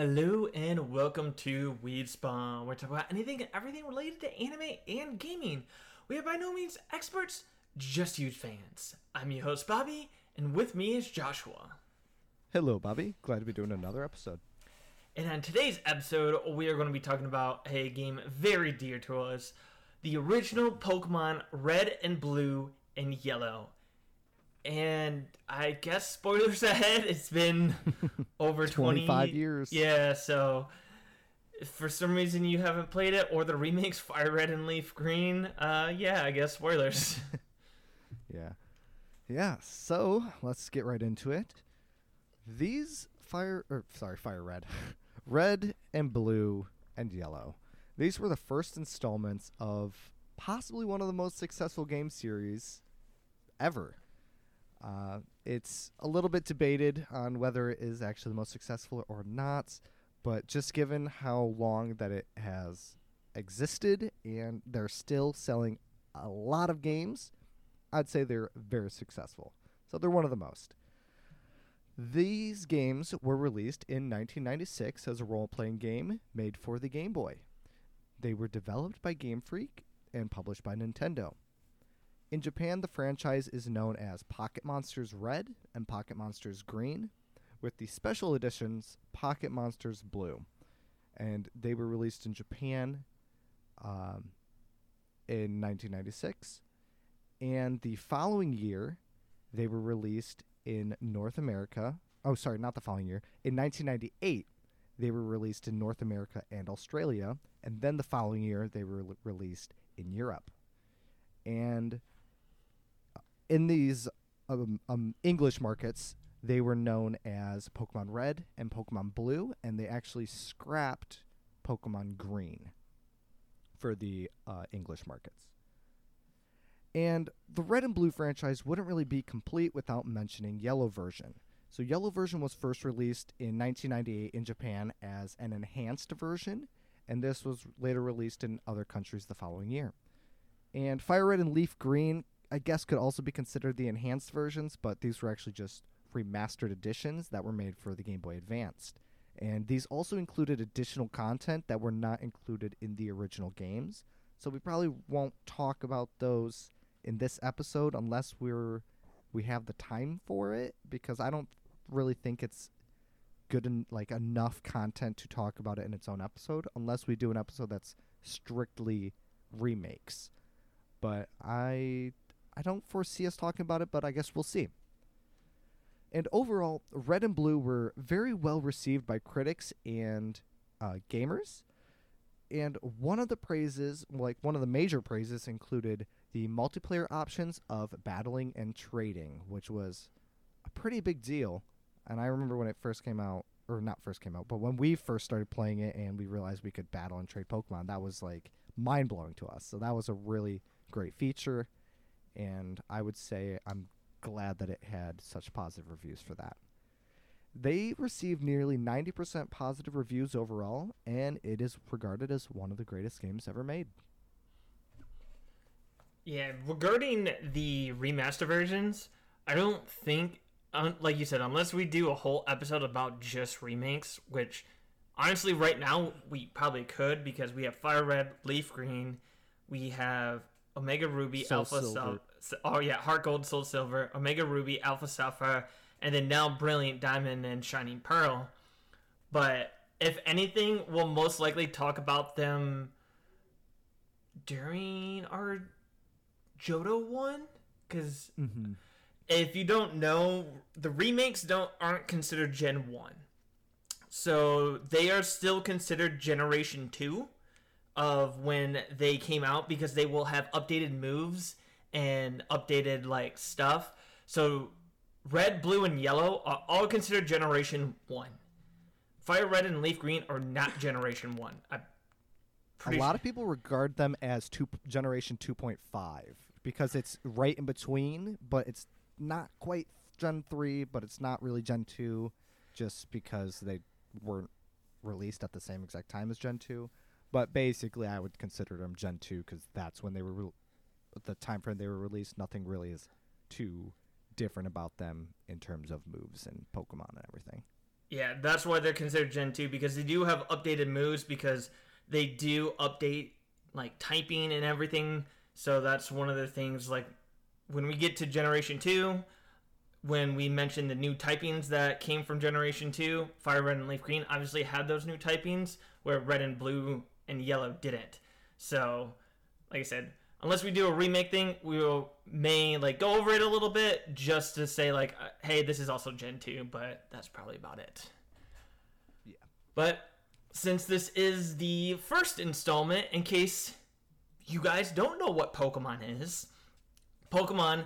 Hello and welcome to Weed Spawn. We're talking about anything and everything related to anime and gaming. We are by no means experts, just huge fans. I'm your host Bobby, and with me is Joshua. Hello, Bobby. Glad to be doing another episode. And on today's episode, we are going to be talking about a game very dear to us the original Pokemon Red and Blue and Yellow. And I guess spoilers ahead, it's been over 20 25 years. Yeah, so if for some reason you haven't played it or the remakes Fire Red and Leaf Green, uh yeah, I guess spoilers. Yeah. Yeah, so let's get right into it. These fire or sorry, fire red. red and blue and yellow. These were the first installments of possibly one of the most successful game series ever. Uh, it's a little bit debated on whether it is actually the most successful or not, but just given how long that it has existed and they're still selling a lot of games, I'd say they're very successful. So they're one of the most. These games were released in 1996 as a role playing game made for the Game Boy. They were developed by Game Freak and published by Nintendo. In Japan, the franchise is known as Pocket Monsters Red and Pocket Monsters Green, with the special editions Pocket Monsters Blue. And they were released in Japan um, in 1996. And the following year, they were released in North America. Oh, sorry, not the following year. In 1998, they were released in North America and Australia. And then the following year, they were re- released in Europe. And in these um, um, English markets, they were known as Pokemon Red and Pokemon Blue, and they actually scrapped Pokemon Green for the uh, English markets. And the Red and Blue franchise wouldn't really be complete without mentioning Yellow version. So Yellow version was first released in 1998 in Japan as an enhanced version, and this was later released in other countries the following year. And Fire Red and Leaf Green, I guess, could also be considered the enhanced versions, but these were actually just remastered editions that were made for the Game Boy Advanced. And these also included additional content that were not included in the original games. So we probably won't talk about those in this episode unless we're we have the time for it because I don't really think it's good and like enough content to talk about it in its own episode unless we do an episode that's strictly remakes. But I I don't foresee us talking about it, but I guess we'll see. And overall, Red and Blue were very well received by critics and uh, gamers. And one of the praises, like one of the major praises, included the multiplayer options of battling and trading, which was a pretty big deal. And I remember when it first came out, or not first came out, but when we first started playing it and we realized we could battle and trade Pokemon, that was like mind blowing to us. So that was a really great feature. And I would say I'm glad that it had such positive reviews for that. They received nearly 90% positive reviews overall, and it is regarded as one of the greatest games ever made. yeah, regarding the remaster versions, I don't think um, like you said unless we do a whole episode about just remakes, which honestly right now we probably could because we have Fire Red, Leaf Green, we have Omega Ruby, Soul Alpha Silver. Sal- S- oh yeah, Heart Gold, Soul Silver, Omega Ruby, Alpha Sapphire, and then now Brilliant Diamond and Shining Pearl. But if anything, we'll most likely talk about them during our Johto one, because Mm-hmm. if you don't know, the remakes don't aren't considered Gen one, so they are still considered Generation two of when they came out because they will have updated moves and updated like stuff. So red, blue, and yellow are all considered Generation one. Fire red and leaf green are not Generation one. I A pretty A lot of people regard them as two generation 2.5 because it's right in between, but it's not quite Gen 3, but it's not really Gen 2 just because they weren't released at the same exact time as Gen 2. But basically, I would consider them Gen 2 because that's when they were re- the time frame they were released. Nothing really is too different about them in terms of moves and Pokemon and everything. Yeah, that's why they're considered Gen 2 because they do have updated moves because they do update like typing and everything. So that's one of the things like when we get to Generation 2, when we mentioned the new typings that came from Generation 2, Fire Red and Leaf Green obviously had those new typings where Red and Blue and Yellow didn't. So, like I said, unless we do a remake thing, we will may like go over it a little bit just to say like, uh, hey, this is also Gen 2, but that's probably about it. Yeah. But since this is the first installment, in case you guys don't know what Pokemon is, Pokemon,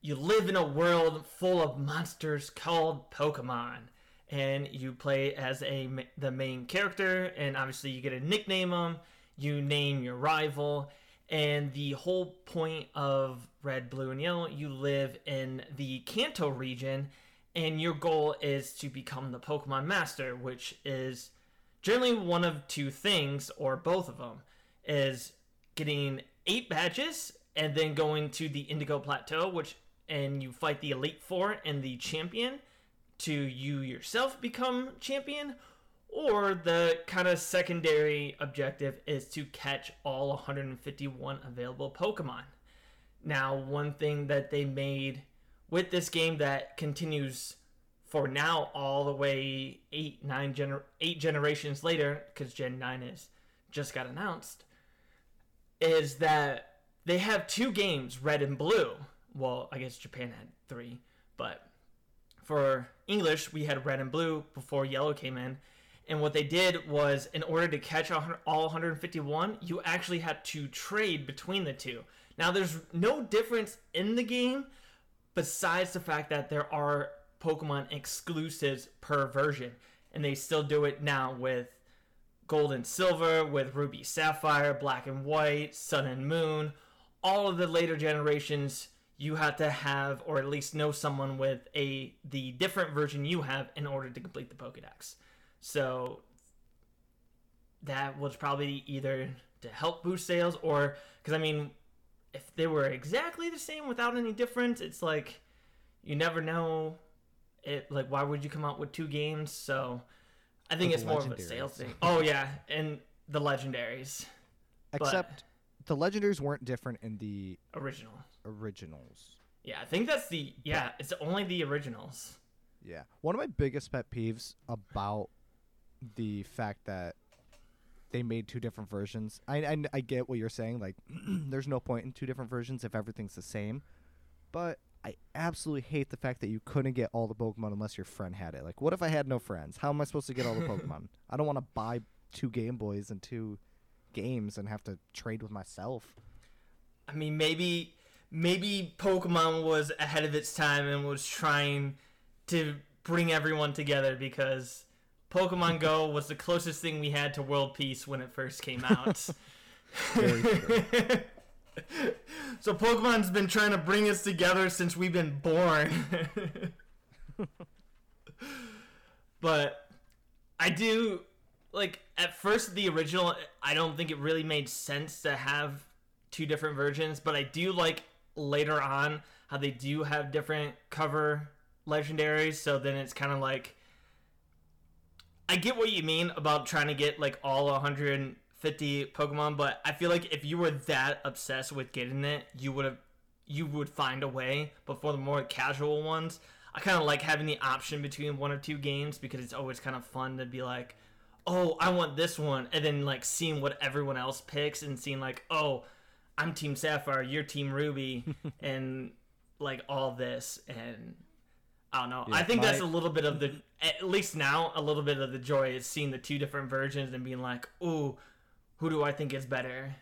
you live in a world full of monsters called Pokemon. And you play as a the main character, and obviously you get to nickname them. You name your rival, and the whole point of red, blue, and yellow, you live in the Kanto region, and your goal is to become the Pokemon Master, which is generally one of two things, or both of them, is getting eight badges and then going to the Indigo Plateau, which and you fight the Elite Four and the champion to you yourself become champion, or the kind of secondary objective is to catch all 151 available Pokemon. Now, one thing that they made with this game that continues for now all the way eight, nine, gener- eight generations later, because Gen 9 is just got announced, is that they have two games, Red and Blue. Well, I guess Japan had three, but for English, we had Red and Blue before Yellow came in and what they did was, in order to catch all 151, you actually had to trade between the two. Now, there's no difference in the game besides the fact that there are Pokemon exclusives per version. And they still do it now with Gold and Silver, with Ruby Sapphire, Black and White, Sun and Moon. All of the later generations, you had to have, or at least know someone with a the different version you have in order to complete the Pokedex. So that was probably either to help boost sales or because I mean, if they were exactly the same without any difference, it's like you never know. It like why would you come out with two games? So I think it's more of a sales thing. Oh yeah, and the legendaries. Except but, the legendaries weren't different in the original originals. Yeah, I think that's the yeah. It's only the originals. Yeah, one of my biggest pet peeves about the fact that they made two different versions. I, I, I get what you're saying. Like, there's no point in two different versions if everything's the same. But I absolutely hate the fact that you couldn't get all the Pokemon unless your friend had it. Like, what if I had no friends? How am I supposed to get all the Pokemon? I don't want to buy two Game Boys and two games and have to trade with myself. I mean, maybe maybe Pokemon was ahead of its time and was trying to bring everyone together because Pokemon Go was the closest thing we had to world peace when it first came out. so Pokemon's been trying to bring us together since we've been born. but I do like at first the original I don't think it really made sense to have two different versions, but I do like later on how they do have different cover legendaries, so then it's kind of like I get what you mean about trying to get like all 150 Pokemon, but I feel like if you were that obsessed with getting it, you would have you would find a way. But for the more casual ones, I kind of like having the option between one or two games because it's always kind of fun to be like, oh, I want this one, and then like seeing what everyone else picks and seeing like, oh, I'm Team Sapphire, you're Team Ruby, and like all this and I don't know. Yeah, I think my... that's a little bit of the, at least now, a little bit of the joy is seeing the two different versions and being like, ooh, who do I think is better?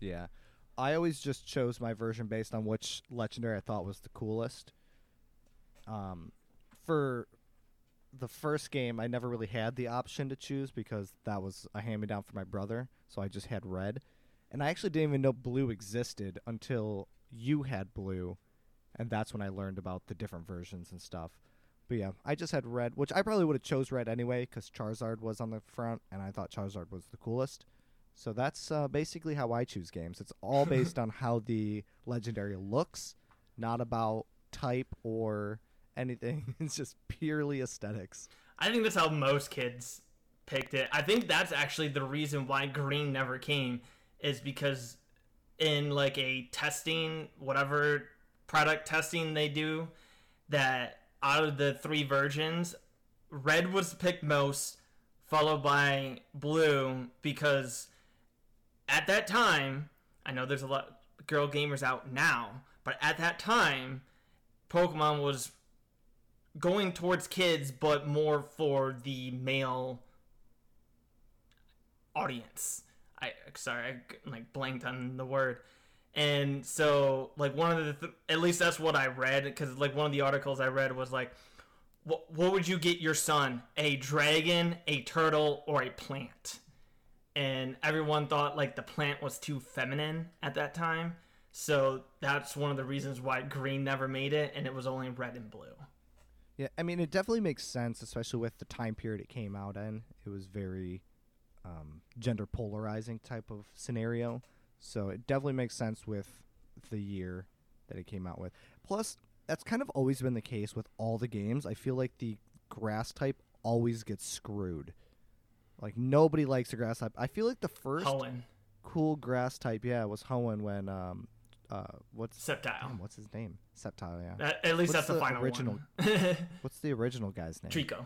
Yeah. I always just chose my version based on which legendary I thought was the coolest. Um, for the first game, I never really had the option to choose because that was a hand me down for my brother, so I just had red. And I actually didn't even know blue existed until you had blue and that's when I learned about the different versions and stuff. But yeah, I just had red, which I probably would have chose red anyway because Charizard was on the front, and I thought Charizard was the coolest. So that's uh, basically how I choose games. It's all based on how the legendary looks, not about type or anything. it's just purely aesthetics. I think that's how most kids picked it. I think that's actually the reason why green never came is because in like a testing whatever product testing they do that out of the three versions red was picked most followed by blue because at that time I know there's a lot of girl gamers out now but at that time Pokemon was going towards kids but more for the male audience. I sorry, I like blanked on the word. And so like one of the th- at least that's what I read cuz like one of the articles I read was like what what would you get your son? A dragon, a turtle, or a plant? And everyone thought like the plant was too feminine at that time. So that's one of the reasons why green never made it and it was only red and blue. Yeah, I mean, it definitely makes sense, especially with the time period it came out in. It was very um, gender polarizing type of scenario. So it definitely makes sense with the year that it came out with. Plus, that's kind of always been the case with all the games. I feel like the grass type always gets screwed. Like nobody likes the grass type. I feel like the first Hoenn, cool grass type, yeah, was Hoenn when um, uh, what's Sceptile. damn, what's his name? Sceptile, yeah. At, at least What's that's the, the final original- one. What's the original guy's name? Treecko.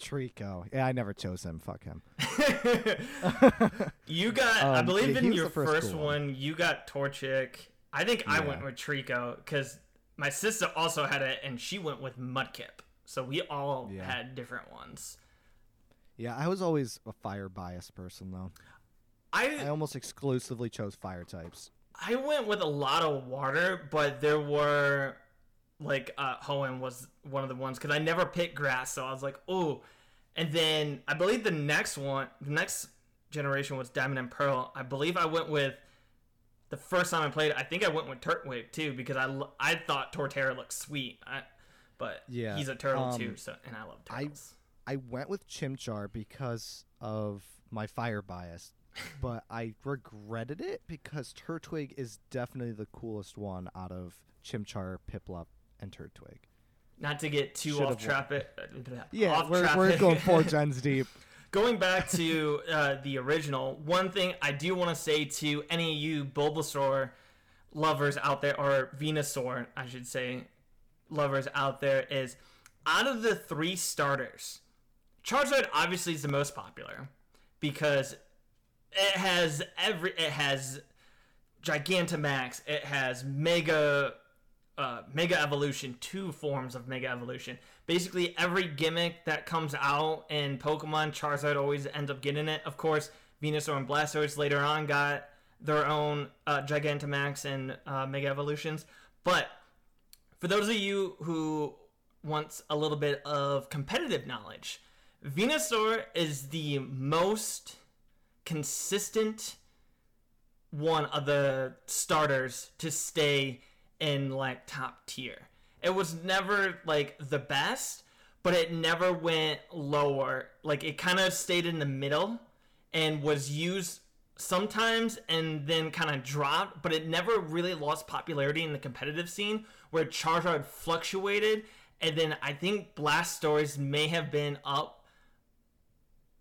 Treecko. Yeah, I never chose him. Fuck him. you got, I Um, believe, yeah, in your first first, cool one, one. you got Torchic. I think I went with Treecko because my sister also had it, and she went with Mudkip. So we all Yeah. had different ones. Yeah, I was always a fire biased person though. I I almost exclusively chose fire types. I went with a lot of water, but there were like uh Hoenn was one of the ones because I never picked grass, so I was like, oh. And then I believe the next one, the next generation was Diamond and Pearl. I believe I went with the first time I played. I think I went with Turtwig too because I I thought Torterra looked sweet. I, but Yeah, he's a turtle um, too, so and I love I- turtles. I went with Chimchar because of my fire bias, but I regretted it because Turtwig is definitely the coolest one out of Chimchar, Piplup, and Turtwig. Not to get too Should've off traffic. Yeah, off we're, we're going four gens deep. Going back to uh, the original, one thing I do want to say to any of you Bulbasaur lovers out there, or Venusaur, I should say, lovers out there, is out of the three starters, Charizard obviously is the most popular because it has every it has Gigantamax, it has Mega uh, Mega Evolution, two forms of Mega Evolution. Basically, every gimmick that comes out in Pokemon, Charizard always ends up getting it. Of course, Venusaur and Blastoise later on got their own uh, Gigantamax and uh, Mega Evolutions. But for those of you who wants a little bit of competitive knowledge, Venusaur is the most consistent one of the starters to stay in like top tier. It was never like the best, but it never went lower. Like it kind of stayed in the middle and was used sometimes and then kind of dropped, but it never really lost popularity in the competitive scene where Charizard fluctuated and then I think Blast Blastoise may have been up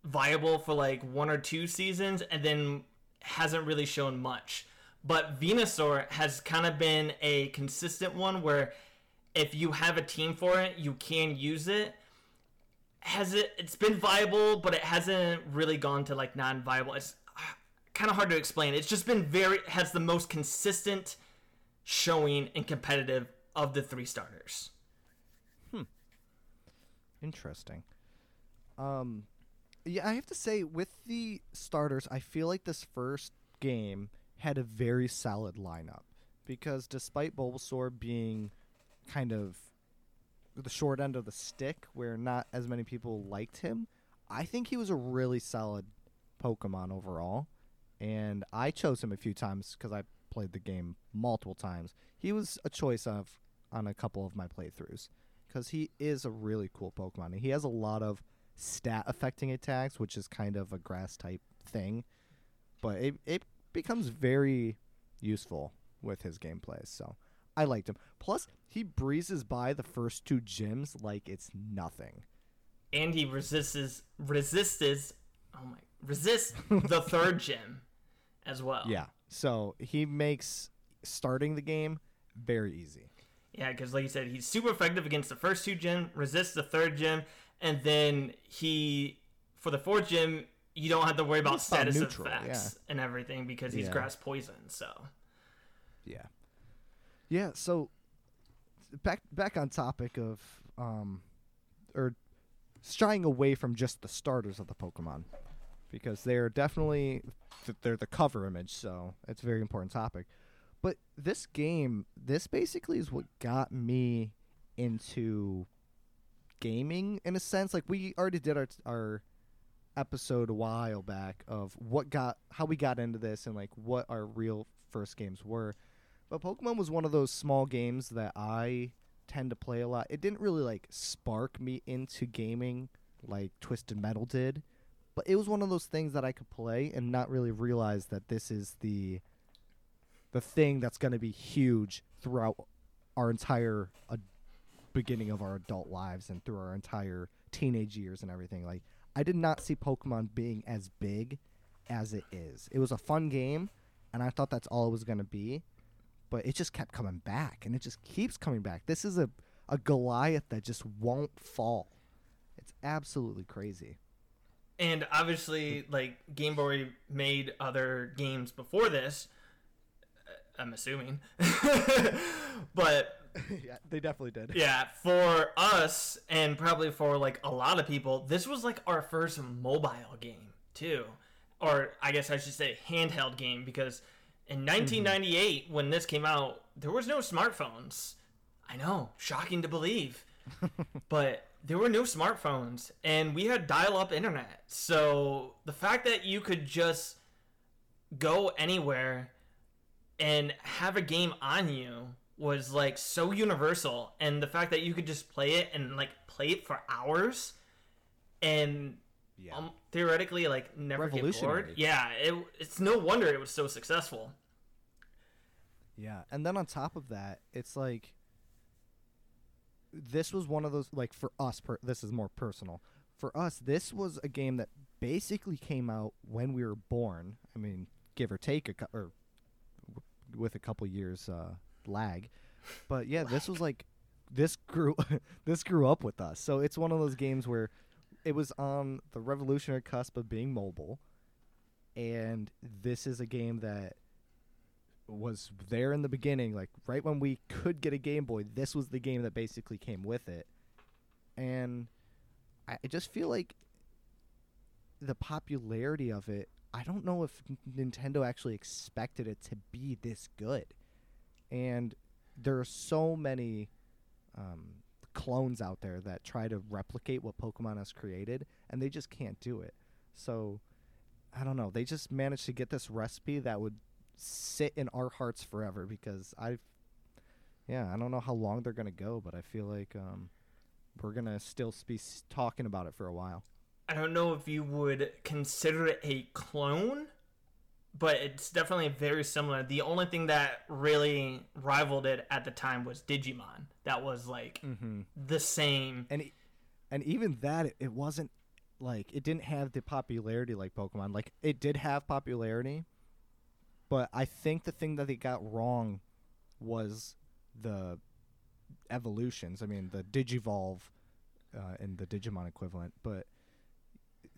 viable for like one or two seasons and then hasn't really shown much. But Venusaur has kind of been a consistent one where if you have a team for it, you can use it. Has it it's been viable, but it hasn't really gone to like non-viable. It's kind of hard to explain. It's just been very has the most consistent showing and competitive of the three starters. Hmm. Interesting. Um, yeah, I have to say, with the starters, I feel like this first game had a very solid lineup because despite Bulbasaur being kind of the short end of the stick, where not as many people liked him, I think he was a really solid Pokemon overall, and I chose him a few times because I played the game multiple times. He was a choice of on a couple of my playthroughs because he is a really cool Pokemon. He has a lot of stat affecting attacks, which is kind of a grass type thing, but it it becomes very useful with his gameplay. So I liked him. Plus, he breezes by the first two gyms like it's nothing. and he resists resists oh my resists the third gym as well. Yeah. So he makes starting the game very easy. Yeah, because like you said, he's super effective against the first two gym, resists the third gym, and then he for the fourth gym, you don't have to worry about status neutral, effects and everything because he's Yeah. grass poison. So Yeah. Yeah, so back back on topic of um or shying away from just the starters of the Pokemon because they're definitely they're the cover image, so it's a very important topic. But this game, this basically is what got me into gaming in a sense. Like we already did our our episode a while back of what got how we got into this and like what our real first games were. But Pokemon was one of those small games that I tend to play a lot. It didn't really like spark me into gaming like Twisted Metal did, but it was one of those things that I could play and not really realize that this is the the thing that's going to be huge throughout our entire uh, beginning of our adult lives and through our entire teenage years and everything. Like I did not see Pokemon being as big as it is. It was a fun game, and I thought that's all it was going to be, but it just kept coming back, and it just keeps coming back. This is a a Goliath that just won't fall. It's absolutely crazy. and obviously like Game Boy made other games before this. uh, I'm assuming, but yeah, they definitely did. Yeah, for us and probably for like a lot of people, this was like our first mobile game too, or I guess I should say handheld game because in mm-hmm. 1998 when this came out, there was no smartphones. I know, shocking to believe, but there were no smartphones and we had dial-up internet. So the fact that you could just go anywhere and have a game on you was like so universal and the fact that you could just play it and like play it for hours and Yeah. um, theoretically like never get bored yeah it, it's no wonder it was so successful Yeah, and then on top of that, it's like this was one of those like for us. Per, this is more personal. For us, this was a game that basically came out when we were born. I mean, give or take a cou- or w- with a couple years uh, lag, but yeah, this was like this grew this grew up with us. So it's one of those games where it was on the revolutionary cusp of being mobile, and this is a game that was there in the beginning, like right when we could get a Game Boy. This was the game that basically came with it, and I I just feel like the popularity of it. I don't know if Nintendo actually expected it to be this good, and there are so many um, clones out there that try to replicate what Pokemon has created, and they just can't do it. So I don't know. They just managed to get this recipe that would sit in our hearts forever because I've yeah, I don't know how long they're gonna go, but I feel like um, we're gonna still be talking about it for a while. i don't know if you would consider it a clone but it's definitely very similar the only thing that really rivaled it at the time was digimon that was like Mm-hmm. the same And and even that, it, it wasn't like it didn't have the popularity like Pokemon. Like it did have popularity, but I think the thing that they got wrong was the evolutions. I mean, the Digivolve uh, and the Digimon equivalent, but.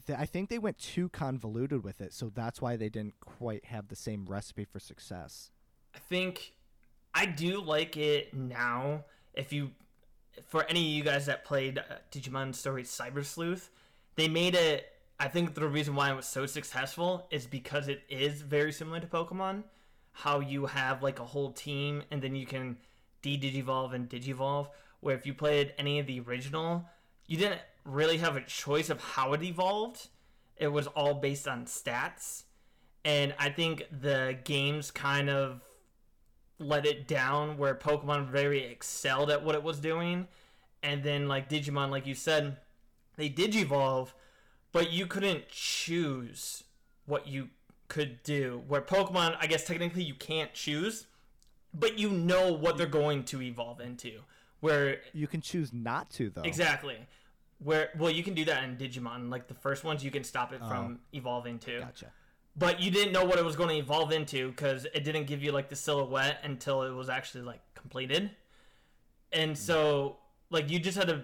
Th- I think they went too convoluted with it, so that's why they didn't quite have the same recipe for success. I think I do like it now. If you, for any of you guys that played uh, Digimon Story Cyber Sleuth, they made it. I think the reason why it was so successful is because it is very similar to Pokemon. How you have like a whole team and then you can de-digivolve and digivolve. Where if you played any of the original, you didn't really have a choice of how it evolved. It was all based on stats. And I think the games kind of let it down where Pokemon very excelled at what it was doing. And then like Digimon, like you said, they digivolve, but you couldn't choose what you could do. Where Pokemon, I guess technically you can't choose, but you know what they're going to evolve into. Where You can choose not to, though. Exactly. Where well you can do that in Digimon. Like the first ones, you can stop it from oh, evolving too. Gotcha. But you didn't know what it was going to evolve into because it didn't give you like the silhouette until it was actually like completed. And so like you just had to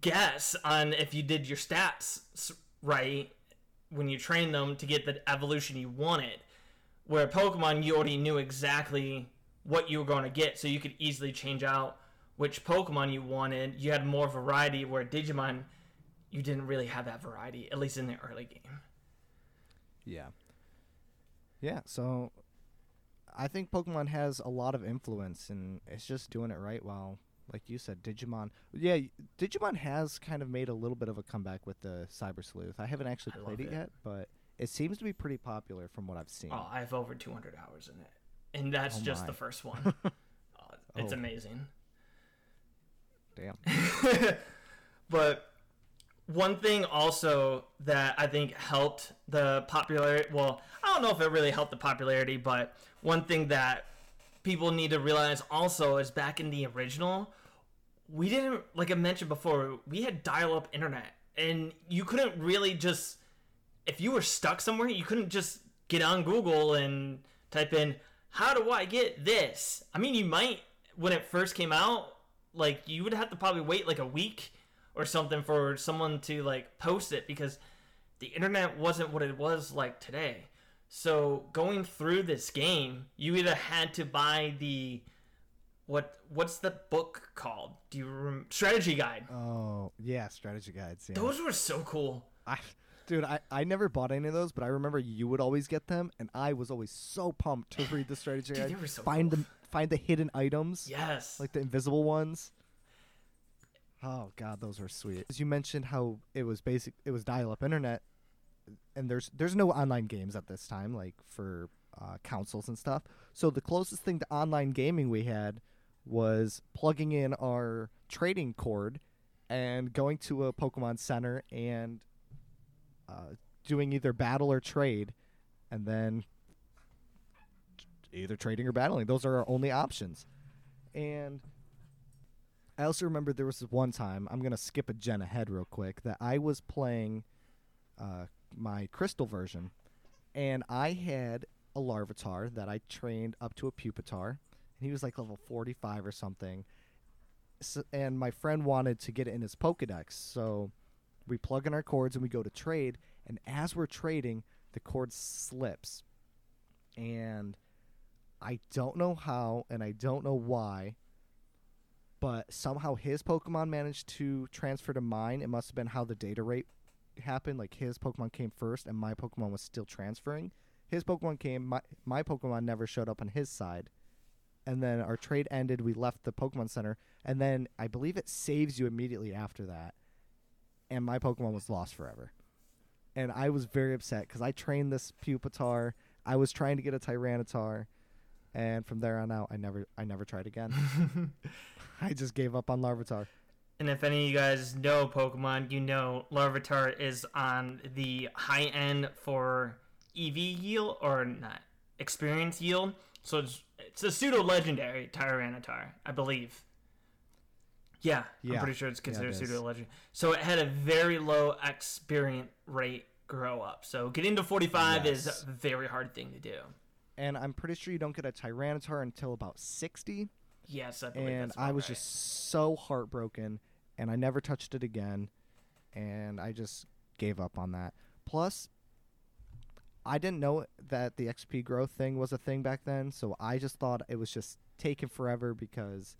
guess on if you did your stats right when you train them to get the evolution you wanted. Where Pokemon, you already knew exactly what you were going to get, so you could easily change out which Pokemon you wanted. You had more variety, where Digimon, you didn't really have that variety, at least in the early game. Yeah. Yeah, so I think Pokemon has a lot of influence and it's just doing it right while like you said Digimon. Yeah, Digimon has kind of made a little bit of a comeback with the Cyber Sleuth. I haven't actually I played it, it. yet, but it seems to be pretty popular from what I've seen. Oh, I have over 200 hours in it, and that's Oh just the first one. oh, it's Oh. amazing. Damn. But one thing also that I think helped the popularity, well, I don't know if it really helped the popularity, but one thing that people need to realize also is back in the original, we didn't, like I mentioned before, we had dial up internet. And you couldn't really just, if you were stuck somewhere, you couldn't just get on Google and type in, how do I get this? I mean, you might, when it first came out, like, you would have to probably wait like a week or something for someone to like post it because the internet wasn't what it was like today. So going through this game, you either had to buy the what what's the book called? Do you rem- strategy guide? Oh, yeah, strategy guides. Yeah. Those were so cool. I, dude, I, I never bought any of those, but I remember you would always get them, and I was always so pumped to read the strategy Dude, guide. they were so find cool. the find the hidden items, Yes. like the invisible ones. Oh god, those were sweet. As you mentioned, how it was basic, it was dial-up internet, and there's there's no online games at this time, like for uh, consoles and stuff. So the closest thing to online gaming we had was plugging in our trading cord and going to a Pokemon Center and uh, doing either battle or trade, and then either trading or battling. Those are our only options. And I also remember there was one time, I'm going to skip a gen ahead real quick, that I was playing uh, my Crystal version, and I had a Larvitar that I trained up to a Pupitar, and he was like level 45 or something. So, and my friend wanted to get it in his Pokedex, so we plug in our cords and we go to trade, and as we're trading, the cord slips. And I don't know how, and I don't know why, but somehow his Pokemon managed to transfer to mine. It must have been how the data rate happened. Like his Pokemon came first, and my Pokemon was still transferring. His Pokemon came, my, my Pokemon never showed up on his side. And then our trade ended. We left the Pokemon Center, and then I believe it saves you immediately after that. And my Pokemon was lost forever. And I was very upset because I trained this Pupitar. I was trying to get a Tyranitar, and from there on out, I never, I never tried again. I just gave up on Larvitar. And if any of you guys know Pokemon, you know Larvitar is on the high end for EV yield or not experience yield. So it's it's a pseudo legendary Tyranitar, I believe. Yeah, Yeah. I'm pretty sure it's Yeah, it considered pseudo legendary. So it had a very low experience rate grow up. So getting to 45 Yes. is a very hard thing to do. And I'm pretty sure you don't get a Tyranitar until about 60. Yes, I believe and I was right. just so heartbroken, and I never touched it again, and I just gave up on that. Plus, I didn't know that the XP growth thing was a thing back then, so I just thought it was just taking forever because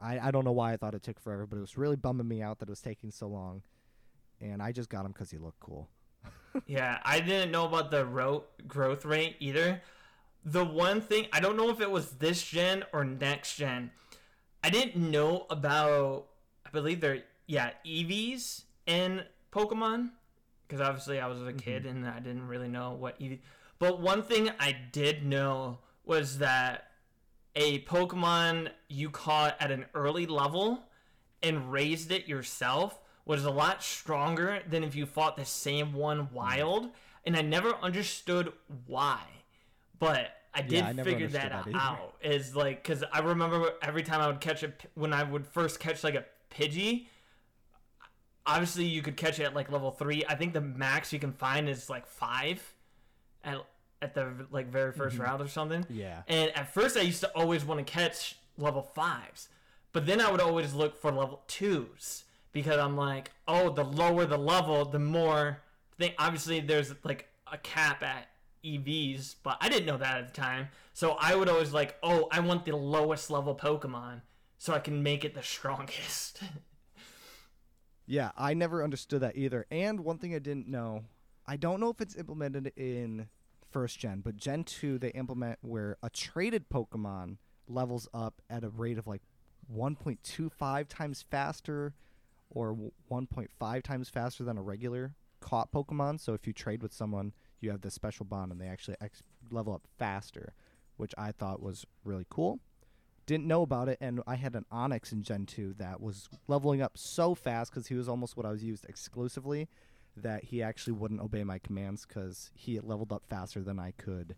I, I don't know why I thought it took forever, but it was really bumming me out that it was taking so long, and I just got him because he looked cool. Yeah, I didn't know about the ro- growth rate either. The one thing I don't know if it was this gen or next gen. I didn't know about. I believe they're yeah EVs in Pokemon because obviously I was a kid mm-hmm. and I didn't really know what EV. But one thing I did know was that a Pokemon you caught at an early level and raised it yourself was a lot stronger than if you fought the same one mm-hmm. wild. And I never understood why. But I did I figure that, that out. Is like, because I remember every time I would catch a, when I would first catch like a Pidgey, obviously you could catch it at like level three. I think the max you can find is like five, at at the like very 1st mm-hmm. round or something. Yeah. And at first, I used to always want to catch level fives, but then I would always look for level twos because I'm like, oh, the lower the level, the more. Thing. Obviously, there's like a cap at EVs, but I didn't know that at the time. So I would always like, oh, I want the lowest level Pokemon so I can make it the strongest. Yeah, I never understood that either. And one thing I didn't know, I don't know if it's implemented in first gen, but Gen 2 they implement where a traded Pokemon levels up at a rate of like 1.25 times faster or 1.5 times faster than a regular caught Pokemon. So if you trade with someone, you have this special bond and they actually ex- level up faster, which I thought was really cool didn't know about it and i had an Onix in gen 2 that was leveling up so fast because he was almost what i was used exclusively that he actually wouldn't obey my commands because he leveled up faster than i could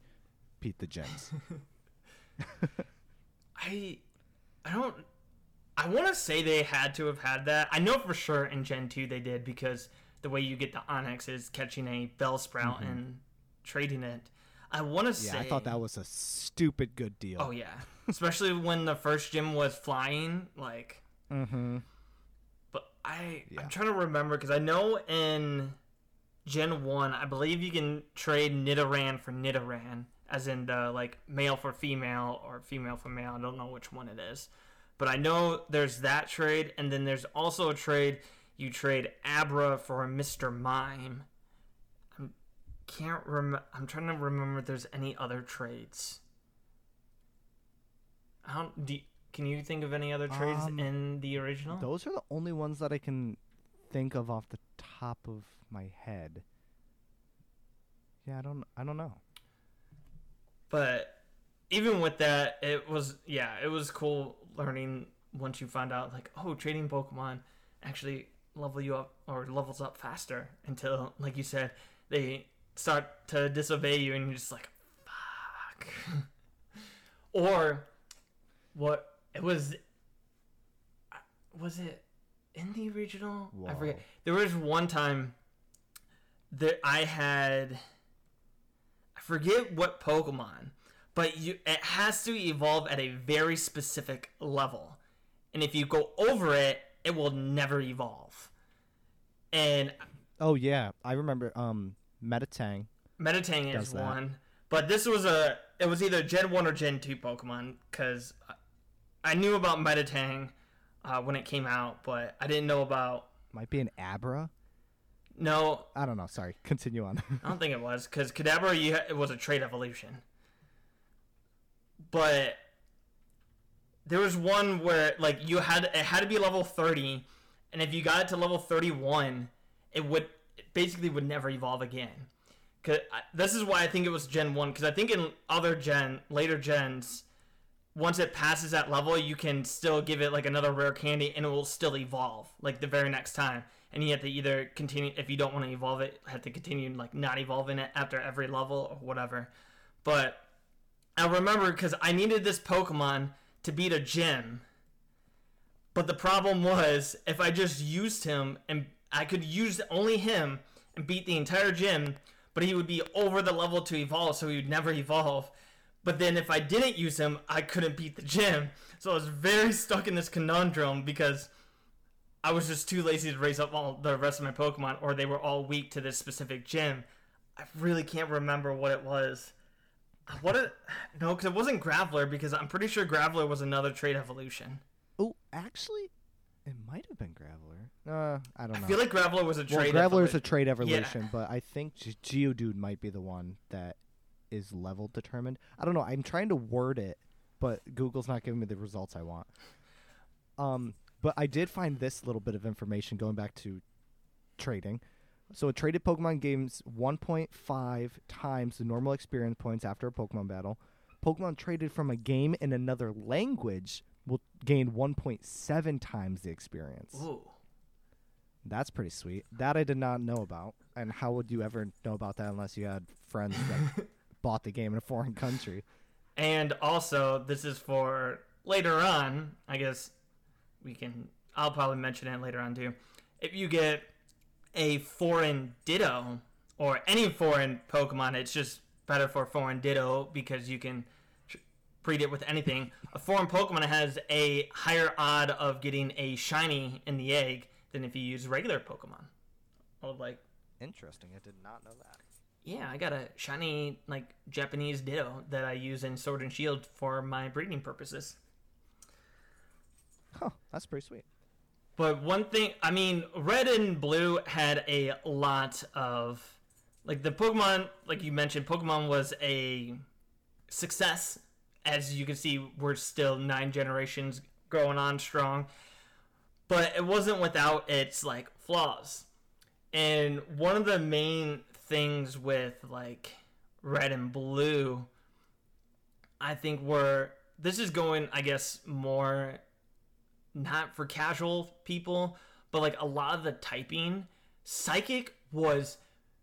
beat the gens I I don't I want to say they had to have had that. I know for sure in Gen 2 they did because the way you get the Onix is catching a Bellsprout and trading it. I want to yeah say i thought that was a stupid good deal Oh yeah. Especially when the first gym was flying like mm-hmm but I Yeah. I'm trying to remember cuz I know in Gen 1 I believe you can trade Nidoran for Nidoran as in the like male for female or female for male. I don't know which one it is. But I know there's that trade and then there's also a trade you trade Abra for a Mr. Mime. I can't rem I'm trying to remember if there's any other trades. I don't do can you think of any other trades Um, in the original? those are the only ones that i can think of off the top of my head yeah i don't i don't know but even with that it was yeah it was cool learning once you find out like oh trading pokemon actually level you up or levels up faster until like you said they start to disobey you and you're just like fuck. Or what it was was it in the original? I forget. There was one time that i had I forget what Pokemon, but you it has to evolve at a very specific level. And if you go over it, it will never evolve. And oh yeah. I remember um metatang Meditang Does is that. one, but this was a it was either Gen 1 or Gen 2 Pokemon cuz I knew about Meditang uh, when it came out, but I didn't know about might be an abra? No, i don't know. Sorry. Continue on. I don't think it was because Kadabra you ha- it was a trait evolution, but there was one where like you had it had to be level thirty, and if you got it to level thirty one, it would it basically would never evolve again. Cause this is why I think it was Gen one because I think in other gen later gens, once it passes that level, you can still give it like another rare candy and it will still evolve like the very next time. And you have to either continue if you don't want to evolve it, have to continue like not evolving it after every level or whatever. But I remember because I needed this Pokemon to beat a gym. But the problem was if I just used him and I could use only him and beat the entire gym, but he would be over the level to evolve, so he would never evolve. But then if I didn't use him, I couldn't beat the gym. So I was very stuck in this conundrum because I was just too lazy to raise up all the rest of my Pokemon, or they were all weak to this specific gym. I really can't remember what it was. What it? No, because it wasn't Graveler. Because I'm pretty sure Graveler was another trade evolution. Oh, actually, it might have been Graveler. Uh, I don't know. I feel like Graveler was a trade. well, trait. Graveler's a trade evolution, but I think Geodude might be the one that is level determined. I don't know. I'm trying to word it, but Google's not giving me the results I want. Um, but I did find this little bit of information going back to trading. So a traded Pokemon gains 1.5 times the normal experience points after a Pokemon battle. Pokemon traded from a game in another language will gain 1.7 times the experience. Ooh. That's pretty sweet. That I did not know about. And how would you ever know about that unless you had friends that bought the game in a foreign country? And also, this is for later on. I guess we can. I'll probably mention it later on too. if you get a foreign Ditto or any foreign Pokemon, it's just better for foreign Ditto because you can breed it with anything. A foreign Pokemon has a higher odd of getting a shiny in the egg than if you use regular Pokemon. Oh, like Interesting. I did not know that. yeah, I got a shiny like Japanese Ditto that I use in Sword and Shield for my breeding purposes. Huh. That's pretty sweet. But one thing, I mean, red and blue had a lot of, like the Pokemon, like you mentioned, Pokemon was a success. As you can see, we're still nine generations going on strong. But it wasn't without its like flaws. And one of the main things with like red and blue, I think were this is going, I guess, more not for casual people, but like a lot of the typing, psychic was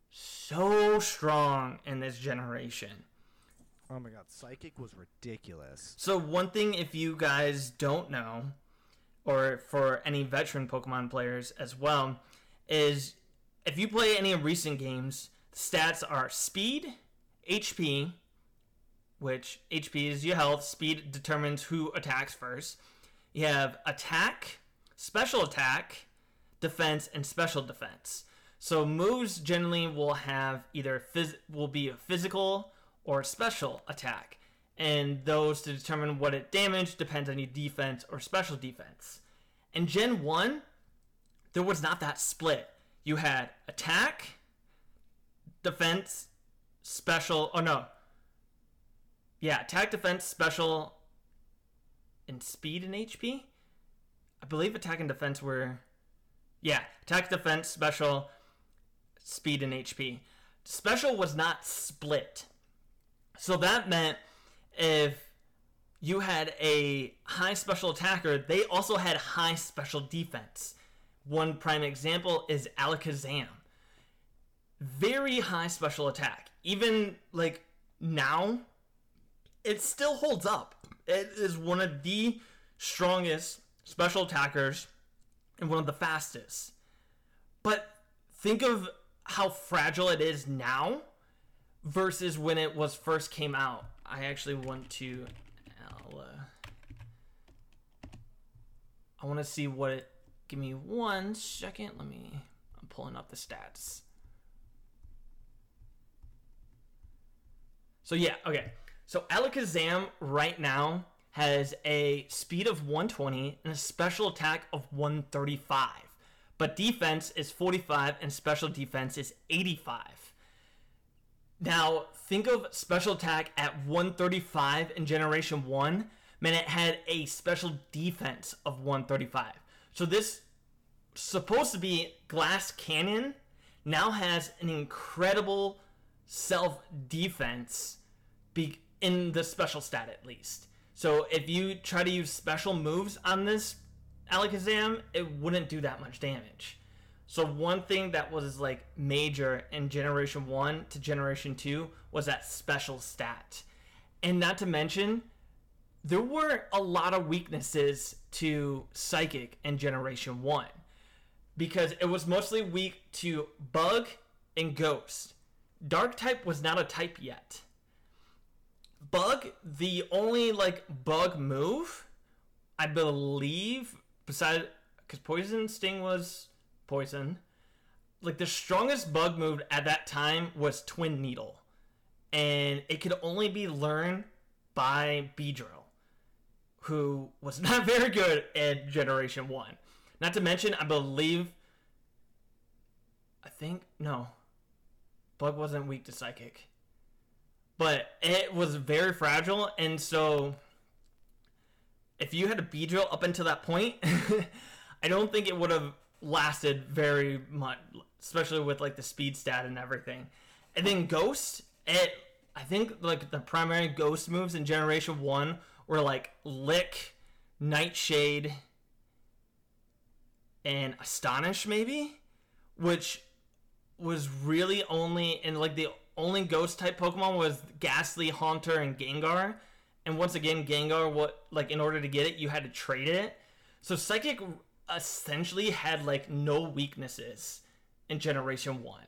so strong in this generation. Oh my god, Psychic was ridiculous. So one thing if you guys don't know or for any veteran Pokemon players as well is if you play any recent games, the stats are speed, HP, which HP is your health, speed determines who attacks first. You have attack, special attack, defense, and special defense. So moves generally will have either phys- will be a physical or special attack, and those to determine what it damage depends on your defense or special defense. In Gen One, there was not that split. You had attack, defense, special. Oh no. Yeah, attack, defense, special, and speed and HP. I believe attack and defense were. Yeah, attack, defense, special, speed, and HP. Special was not split. So that meant if you had a high special attacker, they also had high special defense. One prime example is Alakazam. Very high special attack. Even like now, it still holds up. It is one of the strongest special attackers and one of the fastest. But think of how fragile it is now versus when it was first came out. I actually want to I'll, uh, I want to see what it give me one second. Let me I'm pulling up the stats. So yeah, okay. So Alakazam right now has a speed of 120 and a special attack of 135. But defense is 45 and special defense is 85. Now, think of special attack at 135 in Generation 1, man, it had a special defense of 135. So this supposed to be Glass Cannon now has an incredible self defense be- in the special stat at least. So if you try to use special moves on this Alakazam, it wouldn't do that much damage. So one thing that was like major in Generation 1 to Generation 2 was that special stat. And not to mention, there were a lot of weaknesses to Psychic in Generation 1 because it was mostly weak to Bug and Ghost. Dark type was not a type yet. Bug, the only like bug move, I believe, besides because Poison Sting was poison, like the strongest bug move at that time was Twin Needle, and it could only be learned by Beedrill, who was not very good at Generation One. Not to mention, I believe, I think no, Bug wasn't weak to Psychic but it was very fragile and so if you had a Beedrill up until that point i don't think it would have lasted very much especially with like the speed stat and everything. And then ghost it i think like the primary ghost moves in generation 1 were like lick nightshade and astonish maybe? Which was really only in like the only ghost type Pokemon was Gastly, Haunter, and Gengar. And once again, Gengar, what like in order to get it, you had to trade it. So Psychic essentially had like no weaknesses in Generation 1.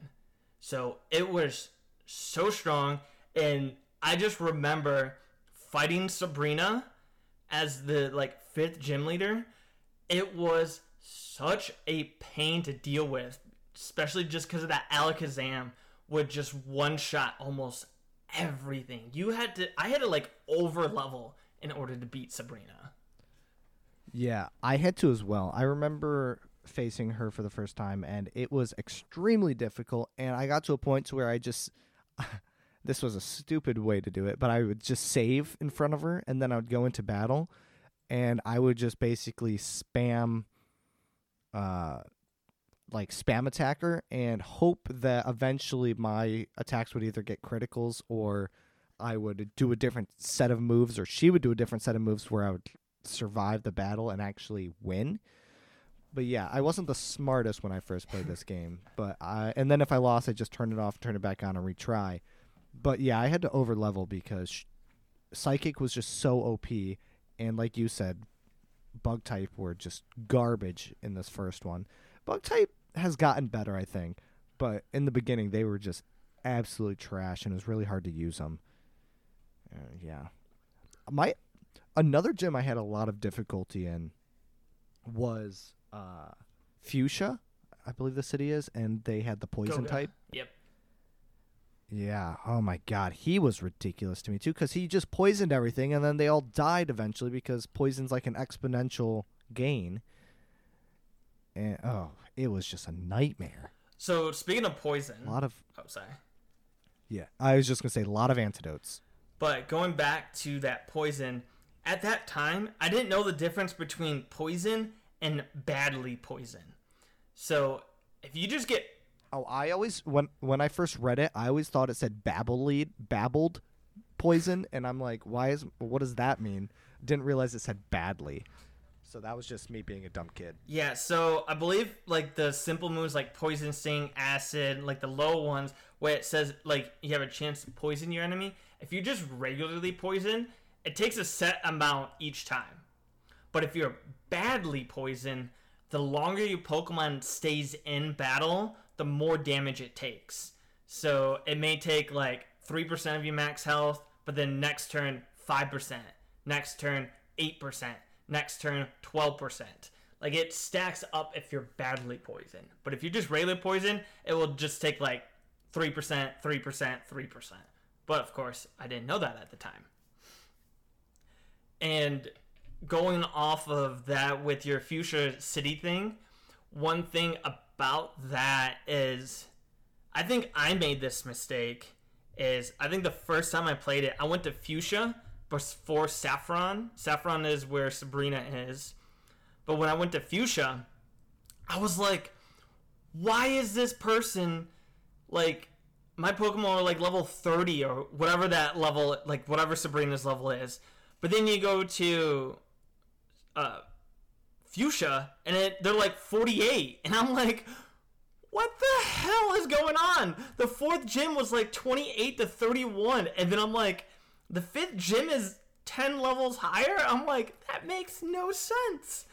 So it was so strong. And I just remember fighting Sabrina as the like fifth gym leader. It was such a pain to deal with, especially just because of that Alakazam would just one shot almost everything. You had to, I had to like over level in order to beat Sabrina. Yeah, I had to as well. I remember facing her for the first time and it was extremely difficult and I got to a point to where I just this was a stupid way to do it, but I would just save in front of her and then I would go into battle and I would just basically spam uh like spam attacker and hope that eventually my attacks would either get criticals or I would do a different set of moves or she would do a different set of moves where I would survive the battle and actually win. But yeah, I wasn't the smartest when I first played this game. But I and then if I lost, I just turned it off, turn it back on, and retry. But yeah, I had to over level because psychic was just so OP, and like you said, bug type were just garbage in this first one. Bug type has gotten better, I think, but in the beginning they were just absolutely trash, and it was really hard to use them. Uh, yeah, my another gym I had a lot of difficulty in was uh, Fuchsia, I believe the city is, and they had the poison Koga. type. Yep. Yeah. Oh my God, he was ridiculous to me too, because he just poisoned everything, and then they all died eventually because poison's like an exponential gain. And oh, it was just a nightmare. So speaking of poison, A lot of oh sorry, yeah. I was just gonna say a lot of antidotes. but going back to that poison, at that time I didn't know the difference between poison and badly poison. So if you just get Oh, I always when when I first read it, I always thought it said babbled babbled poison, and I'm like, why is what does that mean? Didn't realize it said badly. So that was just me being a dumb kid. Yeah, so I believe like the simple moves like poison sting, acid, like the low ones where it says like you have a chance to poison your enemy. If you just regularly poison, it takes a set amount each time. But if you're badly poisoned, the longer your Pokemon stays in battle, the more damage it takes. So it may take like 3% of your max health, but then next turn 5%, next turn 8%, next turn 12%. Like it stacks up if you're badly poisoned. But if you're just regular poison, it will just take like 3%, 3%, 3%. But of course, I didn't know that at the time. And going off of that with your Fuchsia City thing, one thing about that is I think I made this mistake is I think the first time I played it, I went to Fuchsia before Saffron. Saffron is where Sabrina is. But when I went to Fuchsia, I was like, why is this person like my Pokemon are like level 30 or whatever that level like whatever Sabrina's level is. But then you go to uh Fuchsia and it, they're like 48 and I'm like what the hell is going on? The fourth gym was like 28 to 31 and then I'm like the fifth gym is 10 levels higher. I'm like that makes no sense.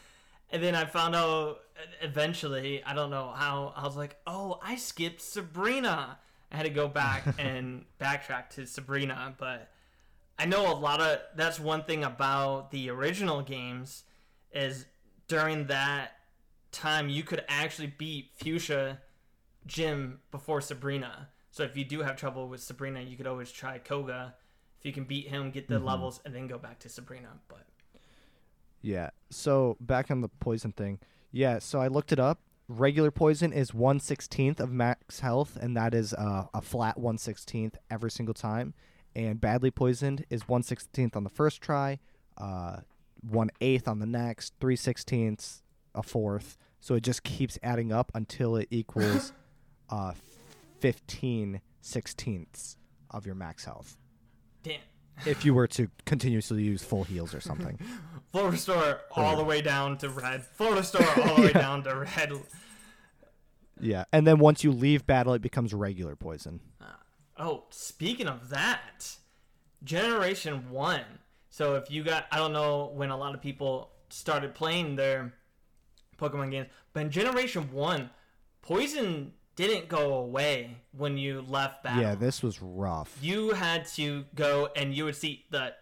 And then I found out eventually, I don't know how, I was like, oh, I skipped Sabrina. I had to go back and backtrack to Sabrina, but I know a lot of that's one thing about the original games is during that time you could actually beat Fuchsia Gym before Sabrina. So if you do have trouble with Sabrina, you could always try Koga. If you can beat him, get the levels, and then go back to Sabrina. But Yeah. So back on the poison thing. Yeah. So I looked it up. Regular poison is one sixteenth of max health, and that is uh, a flat one sixteenth every single time. And badly poisoned is one sixteenth on the first try, uh, one eighth on the next, three sixteenths, a fourth. So it just keeps adding up until it equals uh, fifteen sixteenths of your max health. Damn. If you were to continuously use full heals or something. Full restore all the way down to red. Full restore all the way down to red. Yeah, and then once you leave battle, it becomes regular poison. Uh, oh, speaking of that, Generation 1. So if you got, I don't know when a lot of people started playing their Pokemon games. But in Generation 1, poison didn't go away when you left battle. Yeah, this was rough. you had to go and you would see the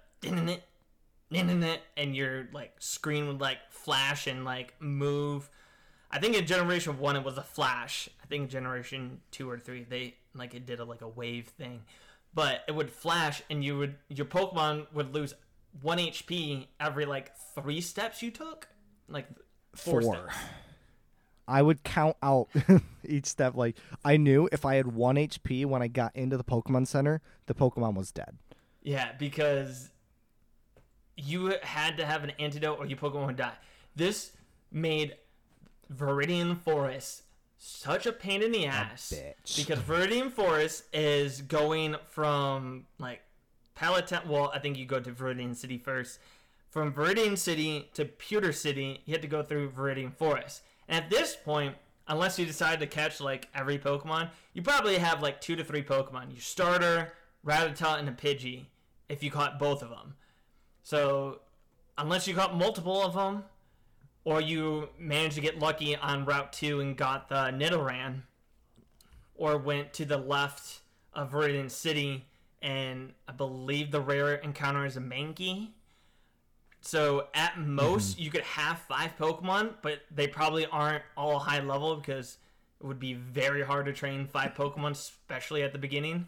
and your like screen would like flash and like move. I think in Generation One it was a flash. I think Generation Two or Three they like it did a, like a wave thing, but it would flash and you would your Pokemon would lose one HP every like three steps you took, like four, Four. steps. I would count out each step. Like I knew if I had one HP when I got into the Pokemon Center, the Pokemon was dead. Yeah, because you had to have an antidote or your Pokemon would die. This made Viridian Forest such a pain in the ass bitch. because Viridian Forest is going from like Pallet Town. Well, I think you go to Viridian City first. From Viridian City to Pewter City, you had to go through Viridian Forest. At this point, unless you decide to catch like every Pokemon, you probably have like two to three Pokemon. Your starter, Rattata, and a Pidgey. If you caught both of them, so unless you caught multiple of them, or you managed to get lucky on Route Two and got the Nidoran, or went to the left of Viridian City and I believe the rare encounter is a Mankey. So at mm-hmm. most you could have five Pokemon, but they probably aren't all high level because it would be very hard to train five Pokemon, especially at the beginning.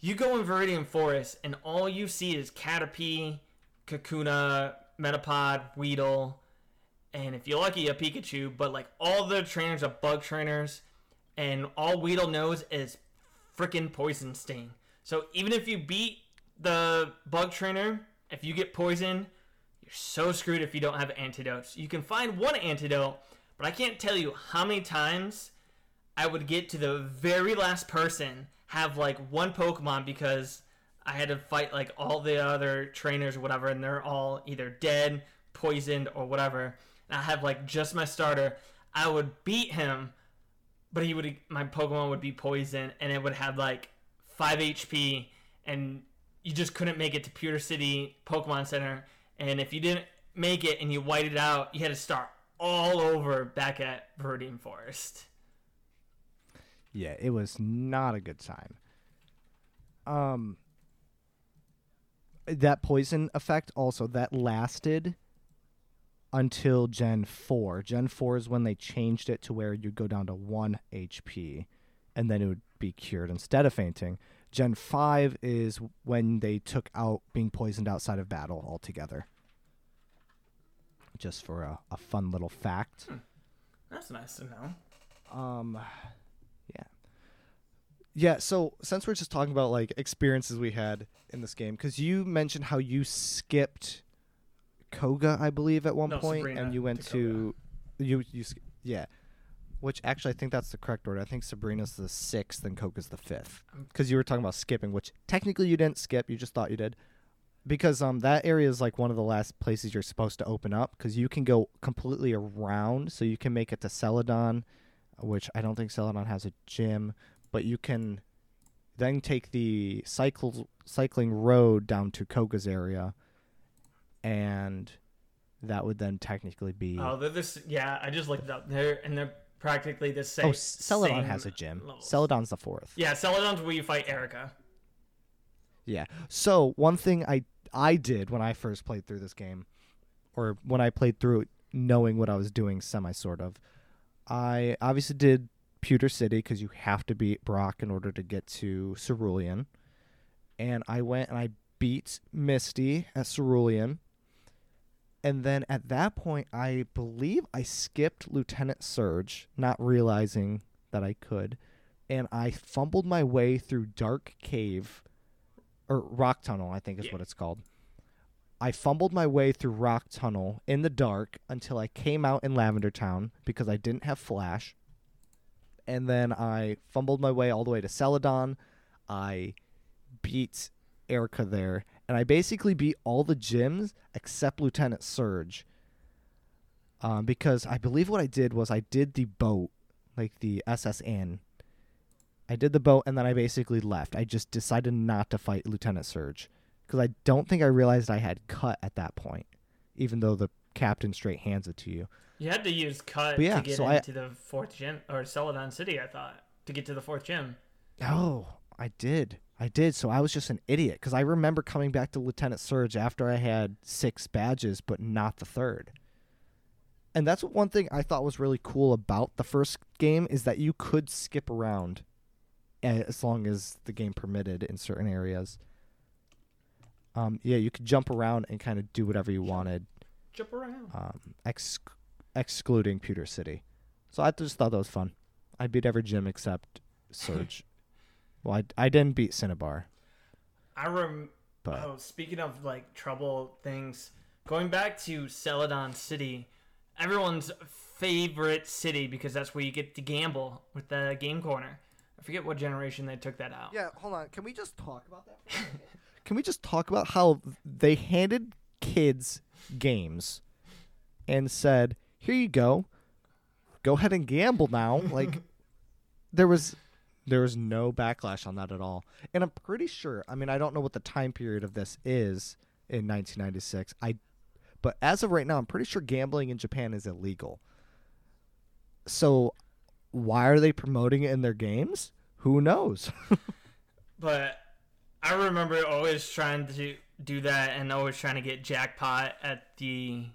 You go in Viridian Forest and all you see is Caterpie, Kakuna, Metapod, Weedle, and if you're lucky, a Pikachu. But like all the trainers are bug trainers, and all Weedle knows is freaking Poison Sting. So even if you beat the bug trainer, if you get poisoned, you're so screwed if you don't have antidotes. You can find one antidote, but I can't tell you how many times I would get to the very last person, have like one Pokemon because I had to fight like all the other trainers or whatever, and they're all either dead, poisoned, or whatever. And I have like just my starter. I would beat him, but he would my Pokemon would be poisoned, and it would have like five HP, and you just couldn't make it to Pewter City Pokemon Center. And if you didn't make it and you whited out, you had to start all over back at Viridian Forest. Yeah, it was not a good time. Um that poison effect also that lasted until Gen 4. Gen 4 is when they changed it to where you'd go down to 1 HP and then it would be cured instead of fainting. Gen 5 is when they took out being poisoned outside of battle altogether. Just for a, a fun little fact. That's nice to know. Um, yeah, yeah. So since we're just talking about like experiences we had in this game, because you mentioned how you skipped Koga, I believe, at one No, point, Sabrina and you went to to you you yeah. Which actually, I think that's the correct order. I think Sabrina's the sixth and Koga's the fifth. Because you were talking about skipping, which technically you didn't skip. You just thought you did. Because um that area is like one of the last places you're supposed to open up because you can go completely around, so you can make it to Celadon, which I don't think Celadon has a gym, but you can then take the cycle cycling road down to Koga's area, and that would then technically be. Oh, they're this. Yeah, I just looked it up. They're and they're practically the oh, same. oh, Celadon same has a gym. levels. Celadon's the fourth. Yeah, Celadon's where you fight Erica. Yeah. So one thing I I did when I first played through this game, or when I played through it, knowing what I was doing, semi sort of, I obviously did Pewter City because you have to beat Brock in order to get to Cerulean, and I went and I beat Misty at Cerulean. And then at that point, I believe I skipped Lieutenant Surge, not realizing that I could, and I fumbled my way through Dark Cave or rock tunnel i think is Yeah. what it's called. I fumbled my way through rock tunnel in the dark until i came out in lavender town because i didn't have flash. And then i fumbled my way all the way to celadon. I beat erica there and i basically beat all the gyms except lieutenant surge um, because i believe what i did was i did the boat like the S.S. Anne I did the boat and then I basically left. I just decided not to fight Lieutenant Surge because I don't think I realized I had cut at that point, even though the captain straight hands it to you. You had to use cut yeah, to get so I- into the fourth gym or Celadon City. I thought to get to the fourth gym. Oh, I did. I did. So I was just an idiot because I remember coming back to Lieutenant Surge after I had six badges, but not the third. And that's what one thing I thought was really cool about the first game is that you could skip around as long as the game permitted in certain areas. Um, yeah, you could jump around and kind of do whatever you wanted, Jump around. um, ex- excluding Pewter City. So I just thought that was fun. I beat every gym except Surge. well, I, I didn't beat Cinnabar, I rem. but Oh, speaking of like trouble things, going back to Celadon City, everyone's favorite city because that's where you get to gamble with the game corner. I forget what generation they took that out. Yeah, hold on. Can we just talk about that? Can we just talk about how they handed kids games and said, "Here you go. Go ahead and gamble now." Like there was there was no backlash on that at all. And I'm pretty sure, I mean, I don't know what the time period of this is in 1996. I but as of right now, I'm pretty sure gambling in Japan is illegal. So why are they promoting it in their games? Who knows? But I remember always trying to do that and always trying to get jackpot at the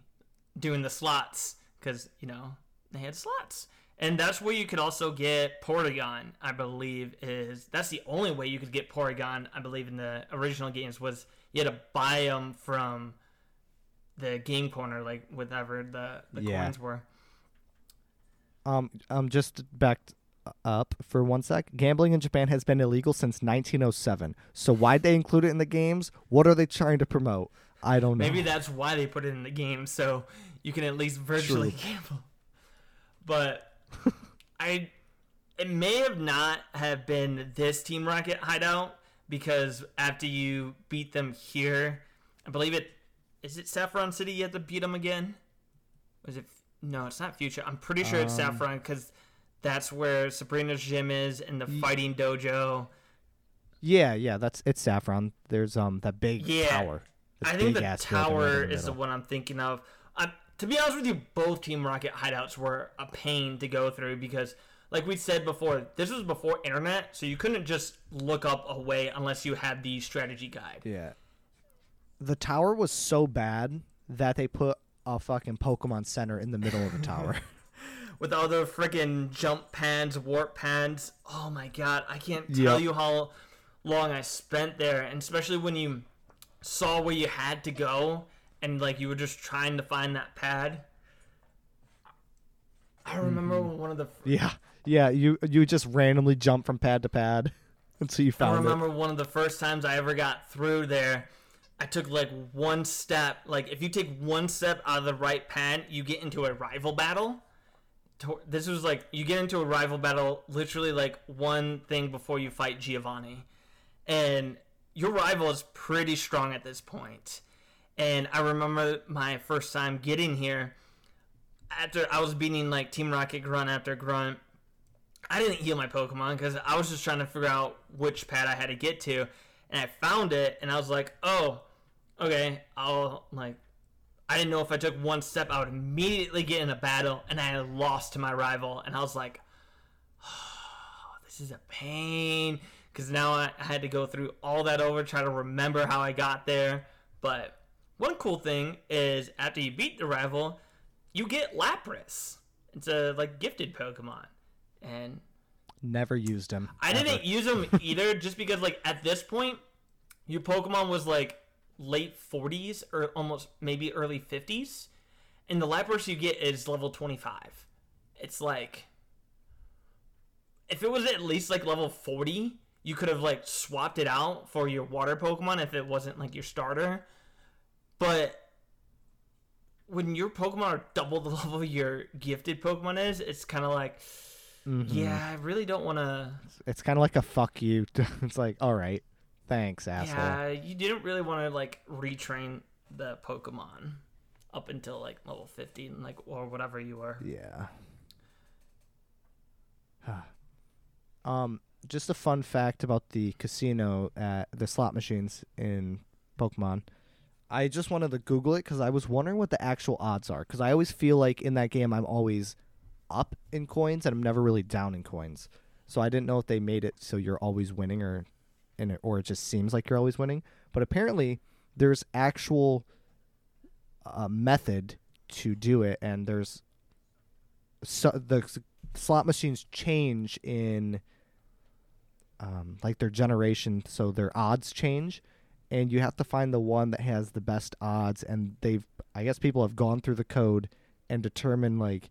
doing the slots because you know they had slots. And that's where you could also get Porygon, I believe is that's the only way you could get Porygon, I believe in the original games was you had to buy them from the game corner like whatever the the Yeah. coins were. Um, um, just backed up for one sec. Gambling in Japan has been illegal since 1907. So why'd they include it in the games? What are they trying to promote? I don't know. Maybe that's why they put it in the game, so you can at least virtually True. gamble. But I, it may have not have been this Team Rocket hideout because after you beat them here, I believe it is it Saffron City. You have to beat them again. Was it? No, it's not Fuchsia. I'm pretty sure it's Um, Saffron because that's where Sabrina's gym is and the Ye- fighting dojo. yeah, yeah, that's it's Saffron. There's um that big Yeah. tower. I think the tower the is the one I'm thinking of. To be honest with you, both Team Rocket hideouts were a pain to go through because, like we said before, this was before internet, so you couldn't just look up a way unless you had the strategy guide. Yeah. The tower was so bad that they put a fucking Pokemon Center in the middle of the tower. With all the freaking jump pads, warp pads. Oh my god, I can't tell Yep. you how long I spent there, and especially when you saw where you had to go and like you were just trying to find that pad. I remember Mm-hmm. one of the yeah, yeah. You you just randomly jump from pad to pad until you I found it. I remember one of the first times I ever got through there. I took like one step. Like if you take one step out of the right pad, you get into a rival battle. This was like you get into a rival battle literally like one thing before you fight Giovanni, and your rival is pretty strong at this point. And I remember my first time getting here. After I was beating like Team Rocket Grunt after Grunt, I didn't heal my Pokemon because I was just trying to figure out which pad I had to get to, and I found it, and I was like, "Oh, okay, I'll like." I didn't know if I took one step, I would immediately get in a battle, and I lost to my rival, and I was like, oh, "This is a pain," because now I I had to go through all that over, try to remember how I got there. But one cool thing is after you beat the rival, you get Lapras. It's a like gifted Pokemon, and Never used him. I ever. didn't use them either, just because like at this point, your Pokemon was like late 40s or almost maybe early 50s, and the Lapras you get is level 25. It's like if it was at least like level 40, you could have like swapped it out for your water Pokemon if it wasn't like your starter. But when your Pokemon are double the level your gifted Pokemon is, it's kind of like, Mhm. yeah, I really don't want to. It's kind of like a fuck you. it's like, all right, thanks, asshole. Yeah, you didn't really want to like retrain the Pokemon up until like level 50 and like or whatever you were. Yeah. um, just a fun fact about the casino at the slot machines in Pokemon. I just wanted to Google it because I was wondering what the actual odds are. Because I always feel like in that game I'm always up in coins and I'm never really down in coins. So I didn't know if they made it so you're always winning or, it, or it just seems like you're always winning. But apparently there's actual uh, method to do it, and there's so the slot machines change in um, like their generation, so their odds change, and you have to find the one that has the best odds. And they've, I guess, people have gone through the code and determined like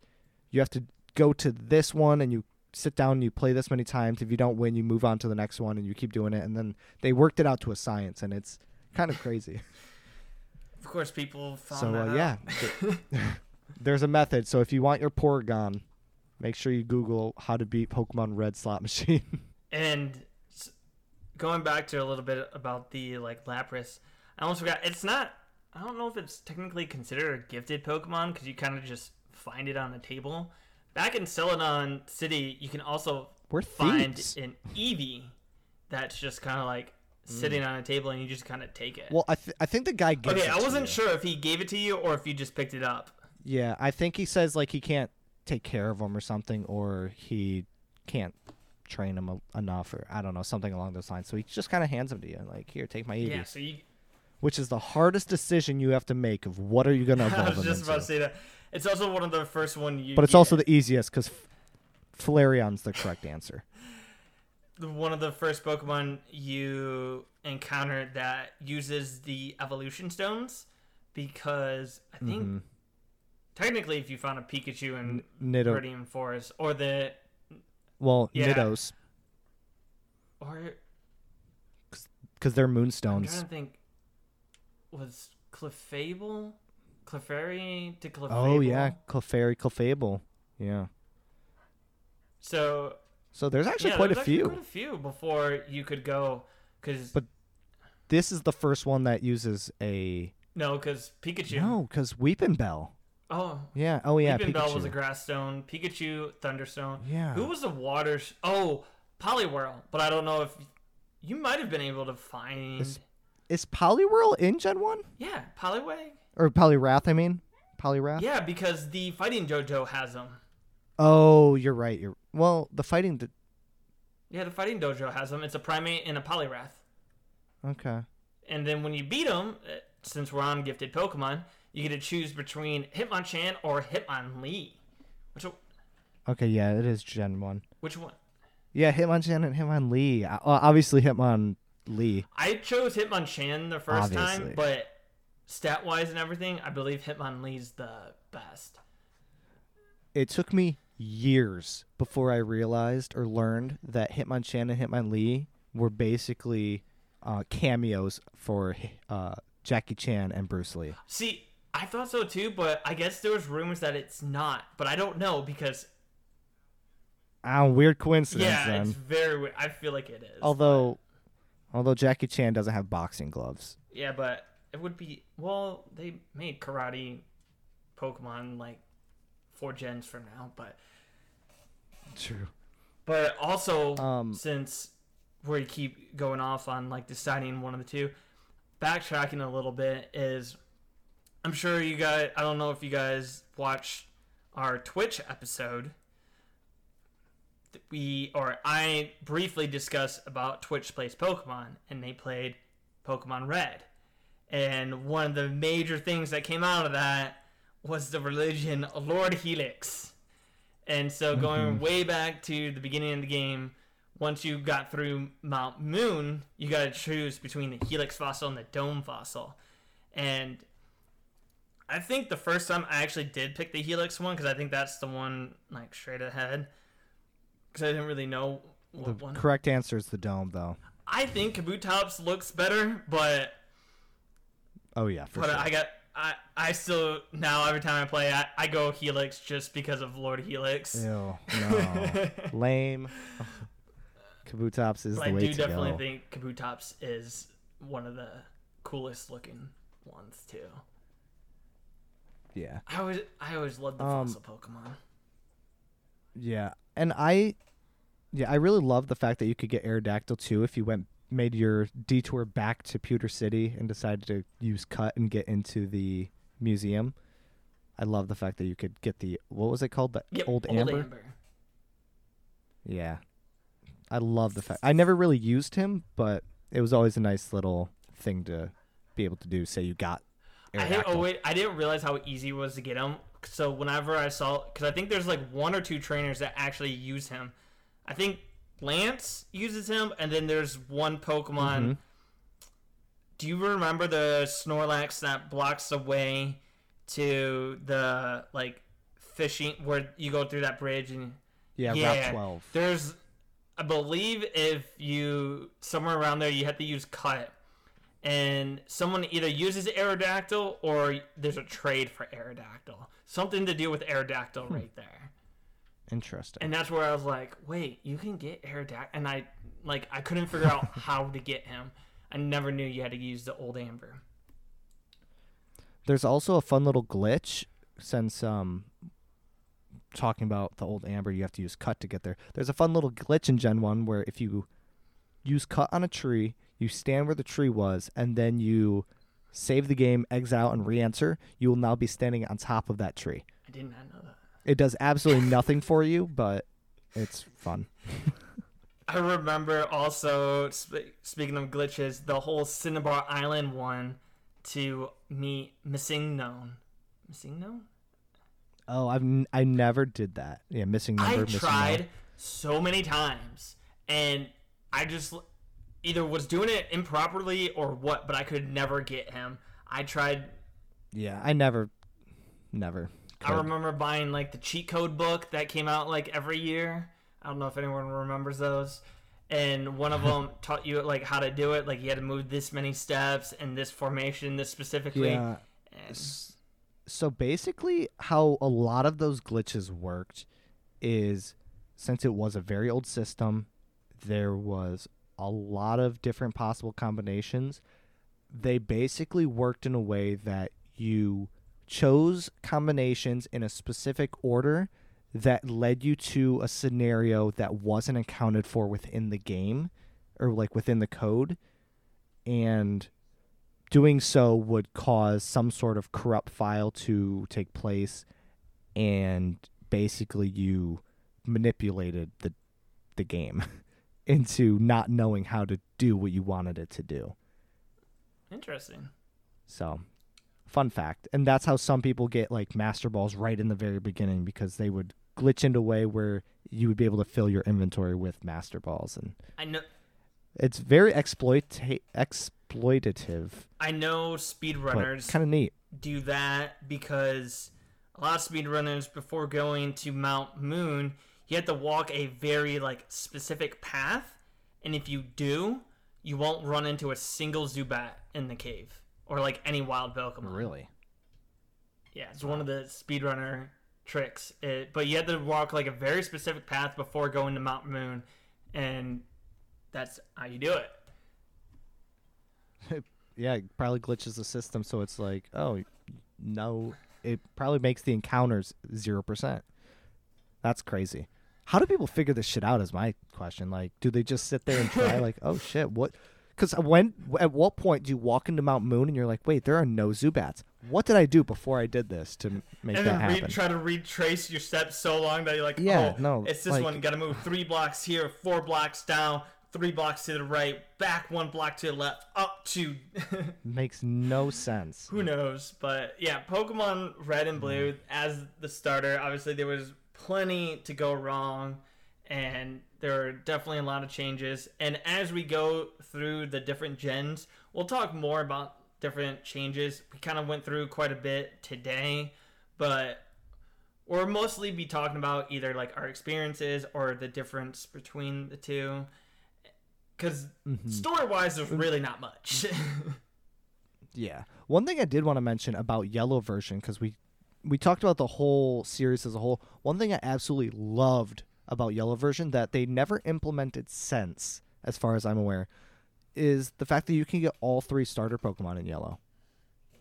you have to go to this one and you sit down and you play this many times. If you don't win, you move on to the next one and you keep doing it. And then they worked it out to a science, and it's kind of crazy. Of course, people found so uh, yeah, there's a method. So if you want your Porygon, make sure you Google how to beat Pokemon Red slot machine. And going back to a little bit about the like Lapras, I almost forgot. It's not. I don't know if it's technically considered a gifted Pokemon because you kind of just find it on the table. Back in Celadon City, you can also We're find thieves. an Eevee that's just kind of like mm. sitting on a table and you just kind of take it. Well, I th- I think the guy gives okay, it I to wasn't you. sure if he gave it to you or if you just picked it up. Yeah, I think he says like he can't take care of him or something, or he can't train him a- enough, or I don't know, something along those lines. So he just kind of hands him to you, like, here, take my Eevee, Yeah, so you. which is the hardest decision you have to make of what are you gonna evolve I was just about to say that. It's also one of the first one you. But it's get. also the easiest because Flareon's the correct answer. one of the first Pokemon you encounter that uses the evolution stones because I think Mhm. technically if you found a Pikachu in Nido, Forest or the well, Yeah. Nidos, or because they're moonstones. I'm trying to think was Clefable Clefairy to oh, Clefable Oh yeah, Clefairy, Clefable, yeah. so So there's actually yeah, quite there a actually few. quite a few before you could go because But- This is the first one that uses a no because Pikachu no, because Weepinbell. Oh Yeah. Oh yeah. Weepinbell was a grass stone Pikachu Thunderstone Yeah. Who was the water? Sh- oh, Poliwhirl. But I don't know if you might have been able to find. Is- Is Poliwhirl in Gen One Yeah, Poliwag. or Poliwrath? I mean, Poliwrath. Yeah, because the fighting dojo has them. Oh, you're right. You're well. The fighting. D- Yeah, the fighting dojo has them. It's a Primeape and a Poliwrath. okay. And then when you beat them, eh, since we're on gifted Pokemon, you get to choose between Hitmonchan or Hitmonlee. Which one- Okay. Yeah, it is Gen One. which one? Yeah, Hitmonchan and Hitmonlee. Uh, obviously Hitmonlee. I chose Hitmonchan the first Obviously. time, but stat wise and everything, I believe Hitmonlee's the best. It took me years before I realized or learned that Hitmonchan and Hitmonlee were basically uh, cameos for uh, Jackie Chan and Bruce Lee. See, I thought so too, but I guess there was rumors that it's not. But I don't know because Ah, weird coincidence yeah, then. it's very. weird. I feel like it is. Although, although Jackie Chan doesn't have boxing gloves. yeah, but it would be well. They made karate Pokemon like four gens from now, but True. but also Um, since we keep going off on like deciding one of the two, backtracking a little bit is. I'm sure you guys. I don't know if you guys watched our Twitch episode. We or I briefly discussed about Twitch plays Pokemon, and they played Pokemon Red. And one of the major things that came out of that was the religion Lord Helix. And so going Mhm. way back to the beginning of the game, once you got through Mount Moon, you got to choose between the Helix fossil and the Dome fossil. And I think the first time I actually did pick the Helix one because I think that's the one like straight ahead. Because I didn't really know the what one. correct answer is the dome, though. I think Kabutops looks better, but Oh yeah, for sure. but sure. I got I I still now every time I play I, I go Helix just because of Lord Helix. Ew, no, lame. Kabutops is But the I way do to definitely go. think Kabutops is one of the coolest looking ones too. Yeah, I always I always loved the Um, fossil Pokemon. yeah, and I, yeah, I really love the fact that you could get Aerodactyl too if you went made your detour back to Pewter City and decided to use cut and get into the museum. I love the fact that you could get the what was it called? The Yep, old, amber? Yeah. I love the fact I never really used him, but it was always a nice little thing to be able to do. Say you got I didn't, oh wait, I didn't realize how easy it was to get him. So whenever I saw, because I think there's like one or two trainers that actually use him. I think Lance uses him, and then there's one Pokemon. Mhm. Do you remember the Snorlax that blocks the way to the like fishing where you go through that bridge and Yeah, Yeah. 12. there's, I believe, if you somewhere around there, you have to use cut, and someone either uses Aerodactyl or there's a trade for Aerodactyl. Something to do with Aerodactyl right there, Interesting. and that's where I was like, wait, you can get Aerodactyl, and I like I couldn't figure out how to get him. I never knew you had to use the old Amber. There's also a fun little glitch since um talking about the old amber you have to use cut to get there. There's a fun little glitch in Gen 1 where if you use cut on a tree, you stand where the tree was and then you save the game, exit out and re-enter, you will now be standing on top of that tree. I did not know that. It does absolutely nothing for you, but it's fun. I remember also sp- speaking of glitches, the whole Cinnabar Island one to meet MissingNo. Missing Known? Oh, I've n- I never did that. Yeah, missing number. I missing tried note. so many times, and I just either was doing it improperly or what, but I could never get him. I tried. Yeah, I never, never. I remember buying like the cheat code book that came out like every year. I don't know if anyone remembers those. And one of them taught you like how to do it. Like you had to move this many steps and this formation, this specifically. Yeah. And So basically, how a lot of those glitches worked is since it was a very old system, there was a lot of different possible combinations. They basically worked in a way that you chose combinations in a specific order that led you to a scenario that wasn't accounted for within the game or like within the code. And doing so would cause some sort of corrupt file to take place and basically you manipulated the the game into not knowing how to do what you wanted it to do. interesting. So, fun fact. And that's how some people get like master balls right in the very beginning because they would glitch into a way where you would be able to fill your inventory with master balls and I know. it's very exploit exploitative I know speedrunners kind of neat. do that because a lot of speedrunners before going to Mount Moon, you have to walk a very like specific path, and if you do, you won't run into a single Zubat in the cave or like any wild Pokemon. Really? Yeah, it's one of the speedrunner tricks. It, but you have to walk like a very specific path before going to Mount Moon, and that's how you do it. yeah, it probably glitches the system so it's like, oh, no, it probably makes the encounters 0%. That's crazy. How do people figure this shit out is my question. Like, do they just sit there and try like, oh shit, what cuz when at what point do you walk into Mount Moon and you're like, wait, there are no Zubats. What did I do before I did this to make and that then re- happen? try to retrace your steps so long that you're like, Yeah, oh, no, it's this like- one. Got to move three blocks here, four blocks down, three blocks to the right, back one block to the left, up to. Makes no sense. Who knows? But yeah, Pokemon Red and Blue mm. as the starter. Obviously, there was plenty to go wrong, and there are definitely a lot of changes. And as we go through the different gens, we'll talk more about different changes. We kind of went through quite a bit today, but we'll mostly be talking about either like our experiences or the difference between the two. Because Mhm. story wise, there's really not much. Yeah. One thing I did want to mention about yellow version because we we talked about the whole series as a whole. One thing I absolutely loved about yellow version that they never implemented since, as far as I'm aware, is the fact that you can get all three starter Pokemon in yellow,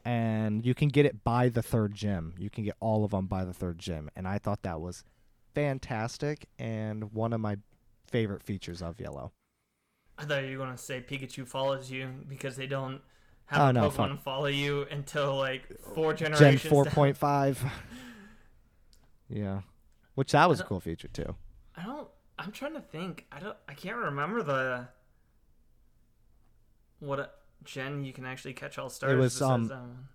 and you can get it by the third gym. You can get all of them by the third gym, and I thought that was fantastic and one of my favorite features of yellow. I thought you were gonna say Pikachu follows you because they don't have Oh, a no, Pokemon fuck. follow you until like four Gen generations. four down. point five. yeah, which that was a cool feature too. I don't. I'm trying to think. I don't. I can't remember the what a, gen you can actually catch all stars. was, besides um, one.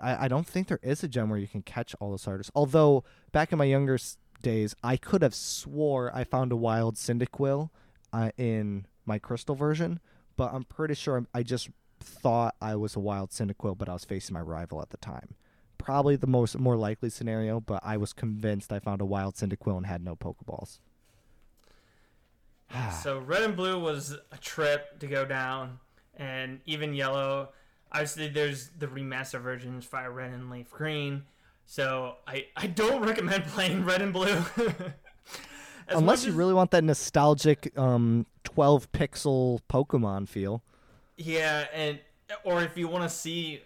I, I don't think there is a gem where you can catch all the starters. Although back in my younger days, I could have swore I found a wild Cyndaquil uh, in my crystal version, but I'm pretty sure I just thought I was a wild Cyndaquil, but I was facing my rival at the time. Probably the most more likely scenario, but I was convinced I found a wild Cyndaquil and had no Pokeballs. So red and blue was a trip to go down, and even yellow. Obviously, there's the remaster versions, Fire Red and Leaf Green. So I I don't recommend playing red and blue. Unless you as- really want that nostalgic um, 12 pixel Pokemon feel. Yeah, and or if you want to see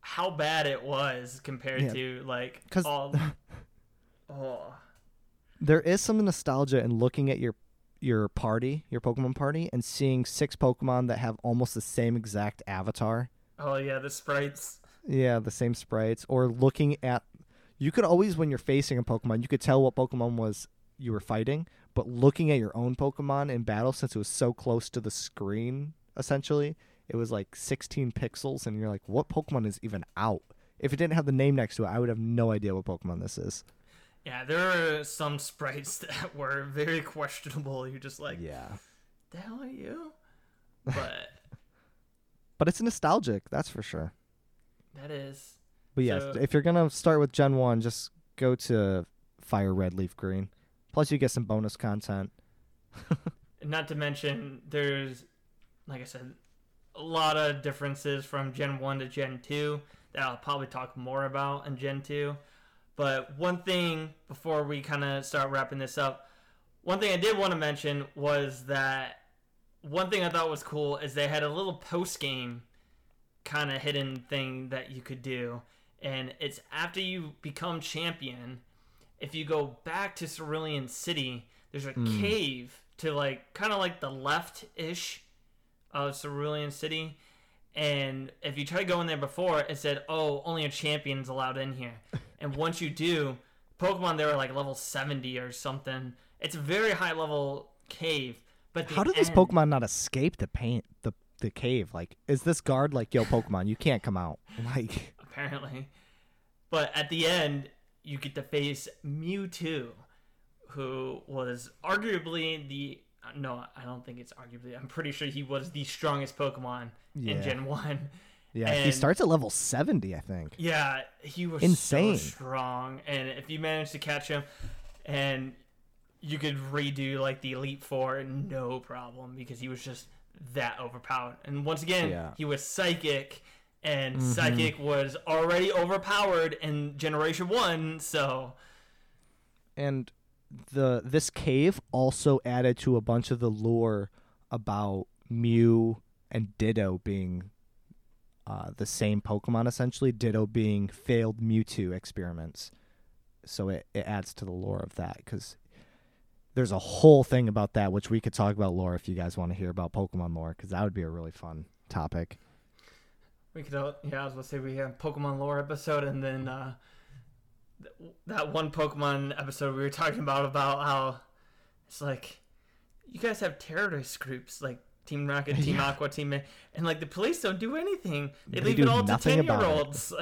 how bad it was compared Yeah. to like 'Cause- all. oh, there is some nostalgia in looking at your your party, your Pokemon party, and seeing six Pokemon that have almost the same exact avatar. oh yeah, the sprites. Yeah, the same sprites. Or looking at you could always when you're facing a Pokemon, you could tell what Pokemon was you were fighting, but looking at your own Pokemon in battle since it was so close to the screen, essentially, it was like 16 pixels and you're like, what Pokemon is even out? If it didn't have the name next to it, I would have no idea what Pokemon this is. Yeah, there are some sprites that were very questionable. You're just like, Yeah. the hell are you? But But it's nostalgic, that's for sure. that is. But yeah, So- if you're gonna start with Gen One, just go to Fire Red, Leaf Green. Plus, you get some bonus content. Not to mention, there's, like I said, a lot of differences from Gen 1 to Gen 2 that I'll probably talk more about in Gen 2. But one thing before we kind of start wrapping this up, one thing I did want to mention was that one thing I thought was cool is they had a little post game kind of hidden thing that you could do. And it's after you become champion, if you go back to Cerulean City, there's a hmm. cave to like kind of like the left ish of Cerulean City. And if you try to go in there before, it said, "Oh, only a champion's allowed in here." and once you do, Pokemon there are like level seventy or something. It's a very high level cave. But How did this end- Pokemon not escape the paint the the cave? Like, is this guard like, yo, Pokemon, you can't come out? Like, apparently. But at the end, you get to face Mewtwo, who was arguably the no, I don't think it's arguably. I'm pretty sure he was the strongest Pokemon Yeah. in Gen One. yeah, he starts at level seventy, I think. Yeah, he was Insane. so strong, and if you managed to catch him, and you could redo like the Elite Four, no problem, because he was just that overpowered. And once again, Yeah. he was Psychic, and Mhm. Psychic was already overpowered in Generation One, so and the this cave also added to a bunch of the lore about Mew and Ditto being uh, the same Pokemon essentially. Ditto being failed Mewtwo experiments, so it, it adds to the lore of that because there's a whole thing about that which we could talk about lore if you guys want to hear about Pokemon lore because that would be a really fun topic. we could. Yeah, I was gonna say we have Pokemon lore episode, and then uh, that one Pokemon episode we were talking about about how it's like you guys have terrorist groups like Team Rocket, Team Yeah. Aqua, Team, and like the police don't do anything. They, They leave it all to ten year olds.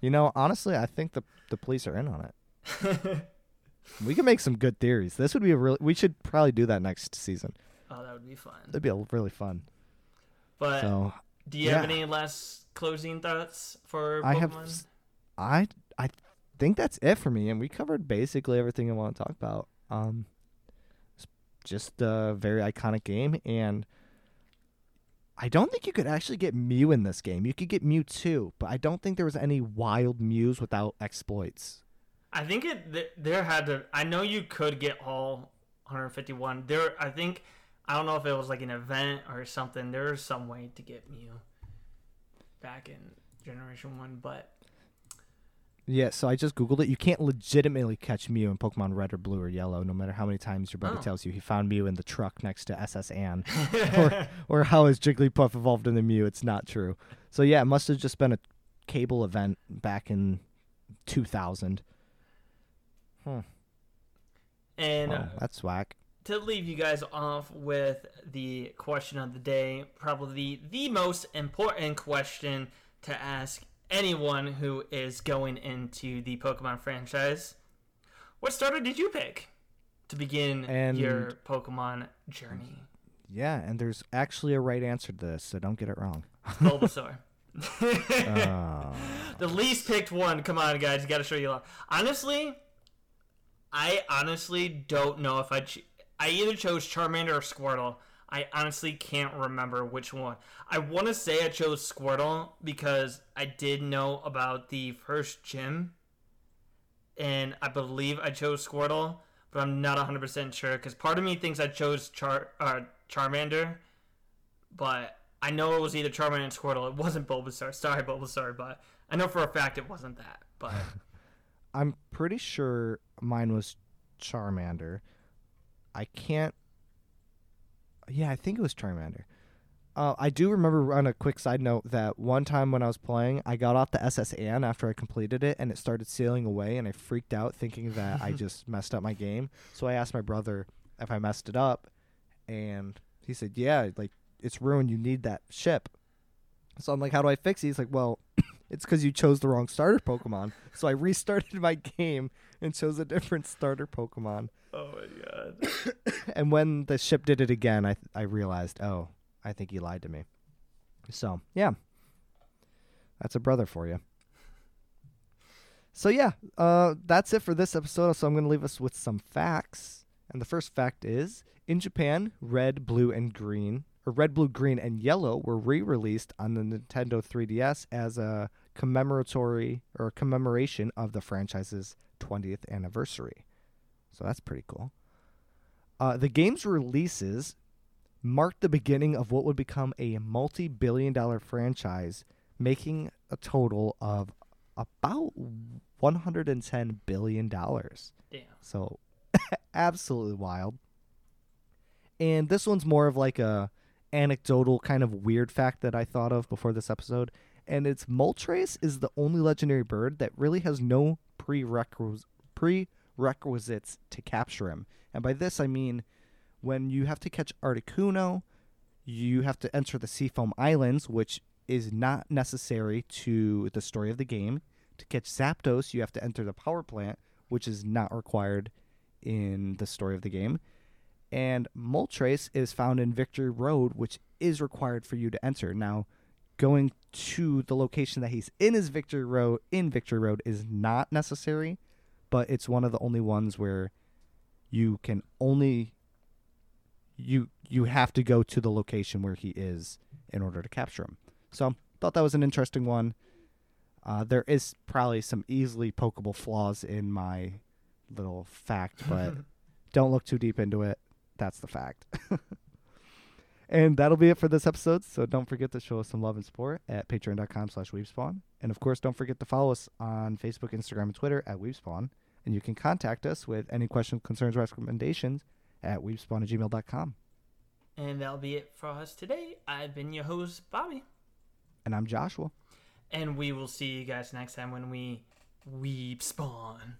You know, honestly, I think the the police are in on it. We can make some good theories. This would be a really. We should probably do that next season. oh, that would be fun. That'd be a, really fun. But So do you have any last closing thoughts for Pokemon? I have, I I think that's it for me, and we covered basically everything I want to talk about. Um, it's just a very iconic game, and I don't think you could actually get Mew in this game. You could get Mew Mewtwo, but I don't think there was any wild Mews without exploits. I think it th- there had to. I know you could get all 151. There, I think I don't know if it was like an event or something. There's some way to get Mew back in Generation One, but Yeah, so I just googled it. You can't legitimately catch Mew in Pokemon Red or Blue or Yellow, no matter how many times your brother Oh. tells you he found Mew in the truck next to S.S. Anne, or or how his Jigglypuff evolved into Mew. It's not true. So yeah, it must have just been a cable event back in 2000. Hmm. and uh, that's whack. to leave you guys off with the question of the day, probably the most important question to ask anyone who is going into the Pokemon franchise. What starter did you pick to begin And- your Pokemon journey? Yeah, and there's actually a right answer to this, so don't get it wrong. Bulbasaur. Oh. the least picked one. Come on, guys, you got to show you love. Honestly, I honestly don't know if I ch- I either chose Charmander or Squirtle. I honestly can't remember which one. I want to say I chose Squirtle because I did know about the first gym, and I believe I chose Squirtle, but I'm not 100% sure because part of me thinks I chose Char uh, Charmander, but I know it was either Charmander and Squirtle. It wasn't Bulbasaur. Sorry, Bulbasaur, but I know for a fact it wasn't that. But I'm pretty sure mine was Charmander. I can't. Yeah, I think it was Charmander. Uh, I do remember on a quick side note that one time when I was playing, I got off the S.S. Anne after I completed it, and it started sailing away, and I freaked out thinking that I just messed up my game. So I asked my brother if I messed it up, and he said, "Yeah, like it's ruined. You need that ship." So I'm like, "How do I fix it?" He's like, "Well, it's because you chose the wrong starter Pokemon." So I restarted my game and chose a different starter Pokemon. oh my god. And when the ship did it again, I I realized, oh, I think he lied to me. So yeah, that's a brother for you. So yeah, uh, that's it for this episode. So I'm going to leave us with some facts. And the first fact is, in Japan, red, blue, and green, or red, blue, green, and yellow were re-released on the Nintendo 3DS as a commemoratory or commemoration of the franchise's 20th anniversary. So that's pretty cool. Uh, the game's releases marked the beginning of what would become a multi billion dollar franchise, making a total of about $110 billion. Damn. So, absolutely wild. And this one's more of like a anecdotal kind of weird fact that I thought of before this episode. And it's Moltres is the only legendary bird that really has no prerequis- prerequisites to capture him. And by this I mean when you have to catch Articuno, you have to enter the Seafoam Islands, which is not necessary to the story of the game. To catch Zapdos, you have to enter the power plant, which is not required in the story of the game. And Moltres is found in Victory Road, which is required for you to enter. Now, going to the location that he's in his Victory Road in Victory Road is not necessary, but it's one of the only ones where you can only you you have to go to the location where he is in order to capture him. So thought that was an interesting one. Uh, there is probably some easily pokeable flaws in my little fact, but don't look too deep into it. That's the fact. and that'll be it for this episode. So don't forget to show us some love and support at patreon.com slash weebspawn. And of course, don't forget to follow us on Facebook, Instagram, and Twitter at weebspawn. And you can contact us with any questions, concerns, or recommendations at weebspawn at gmail.com. And that'll be it for us today. I've been your host, Bobby. And I'm Joshua. And we will see you guys next time when we weep spawn.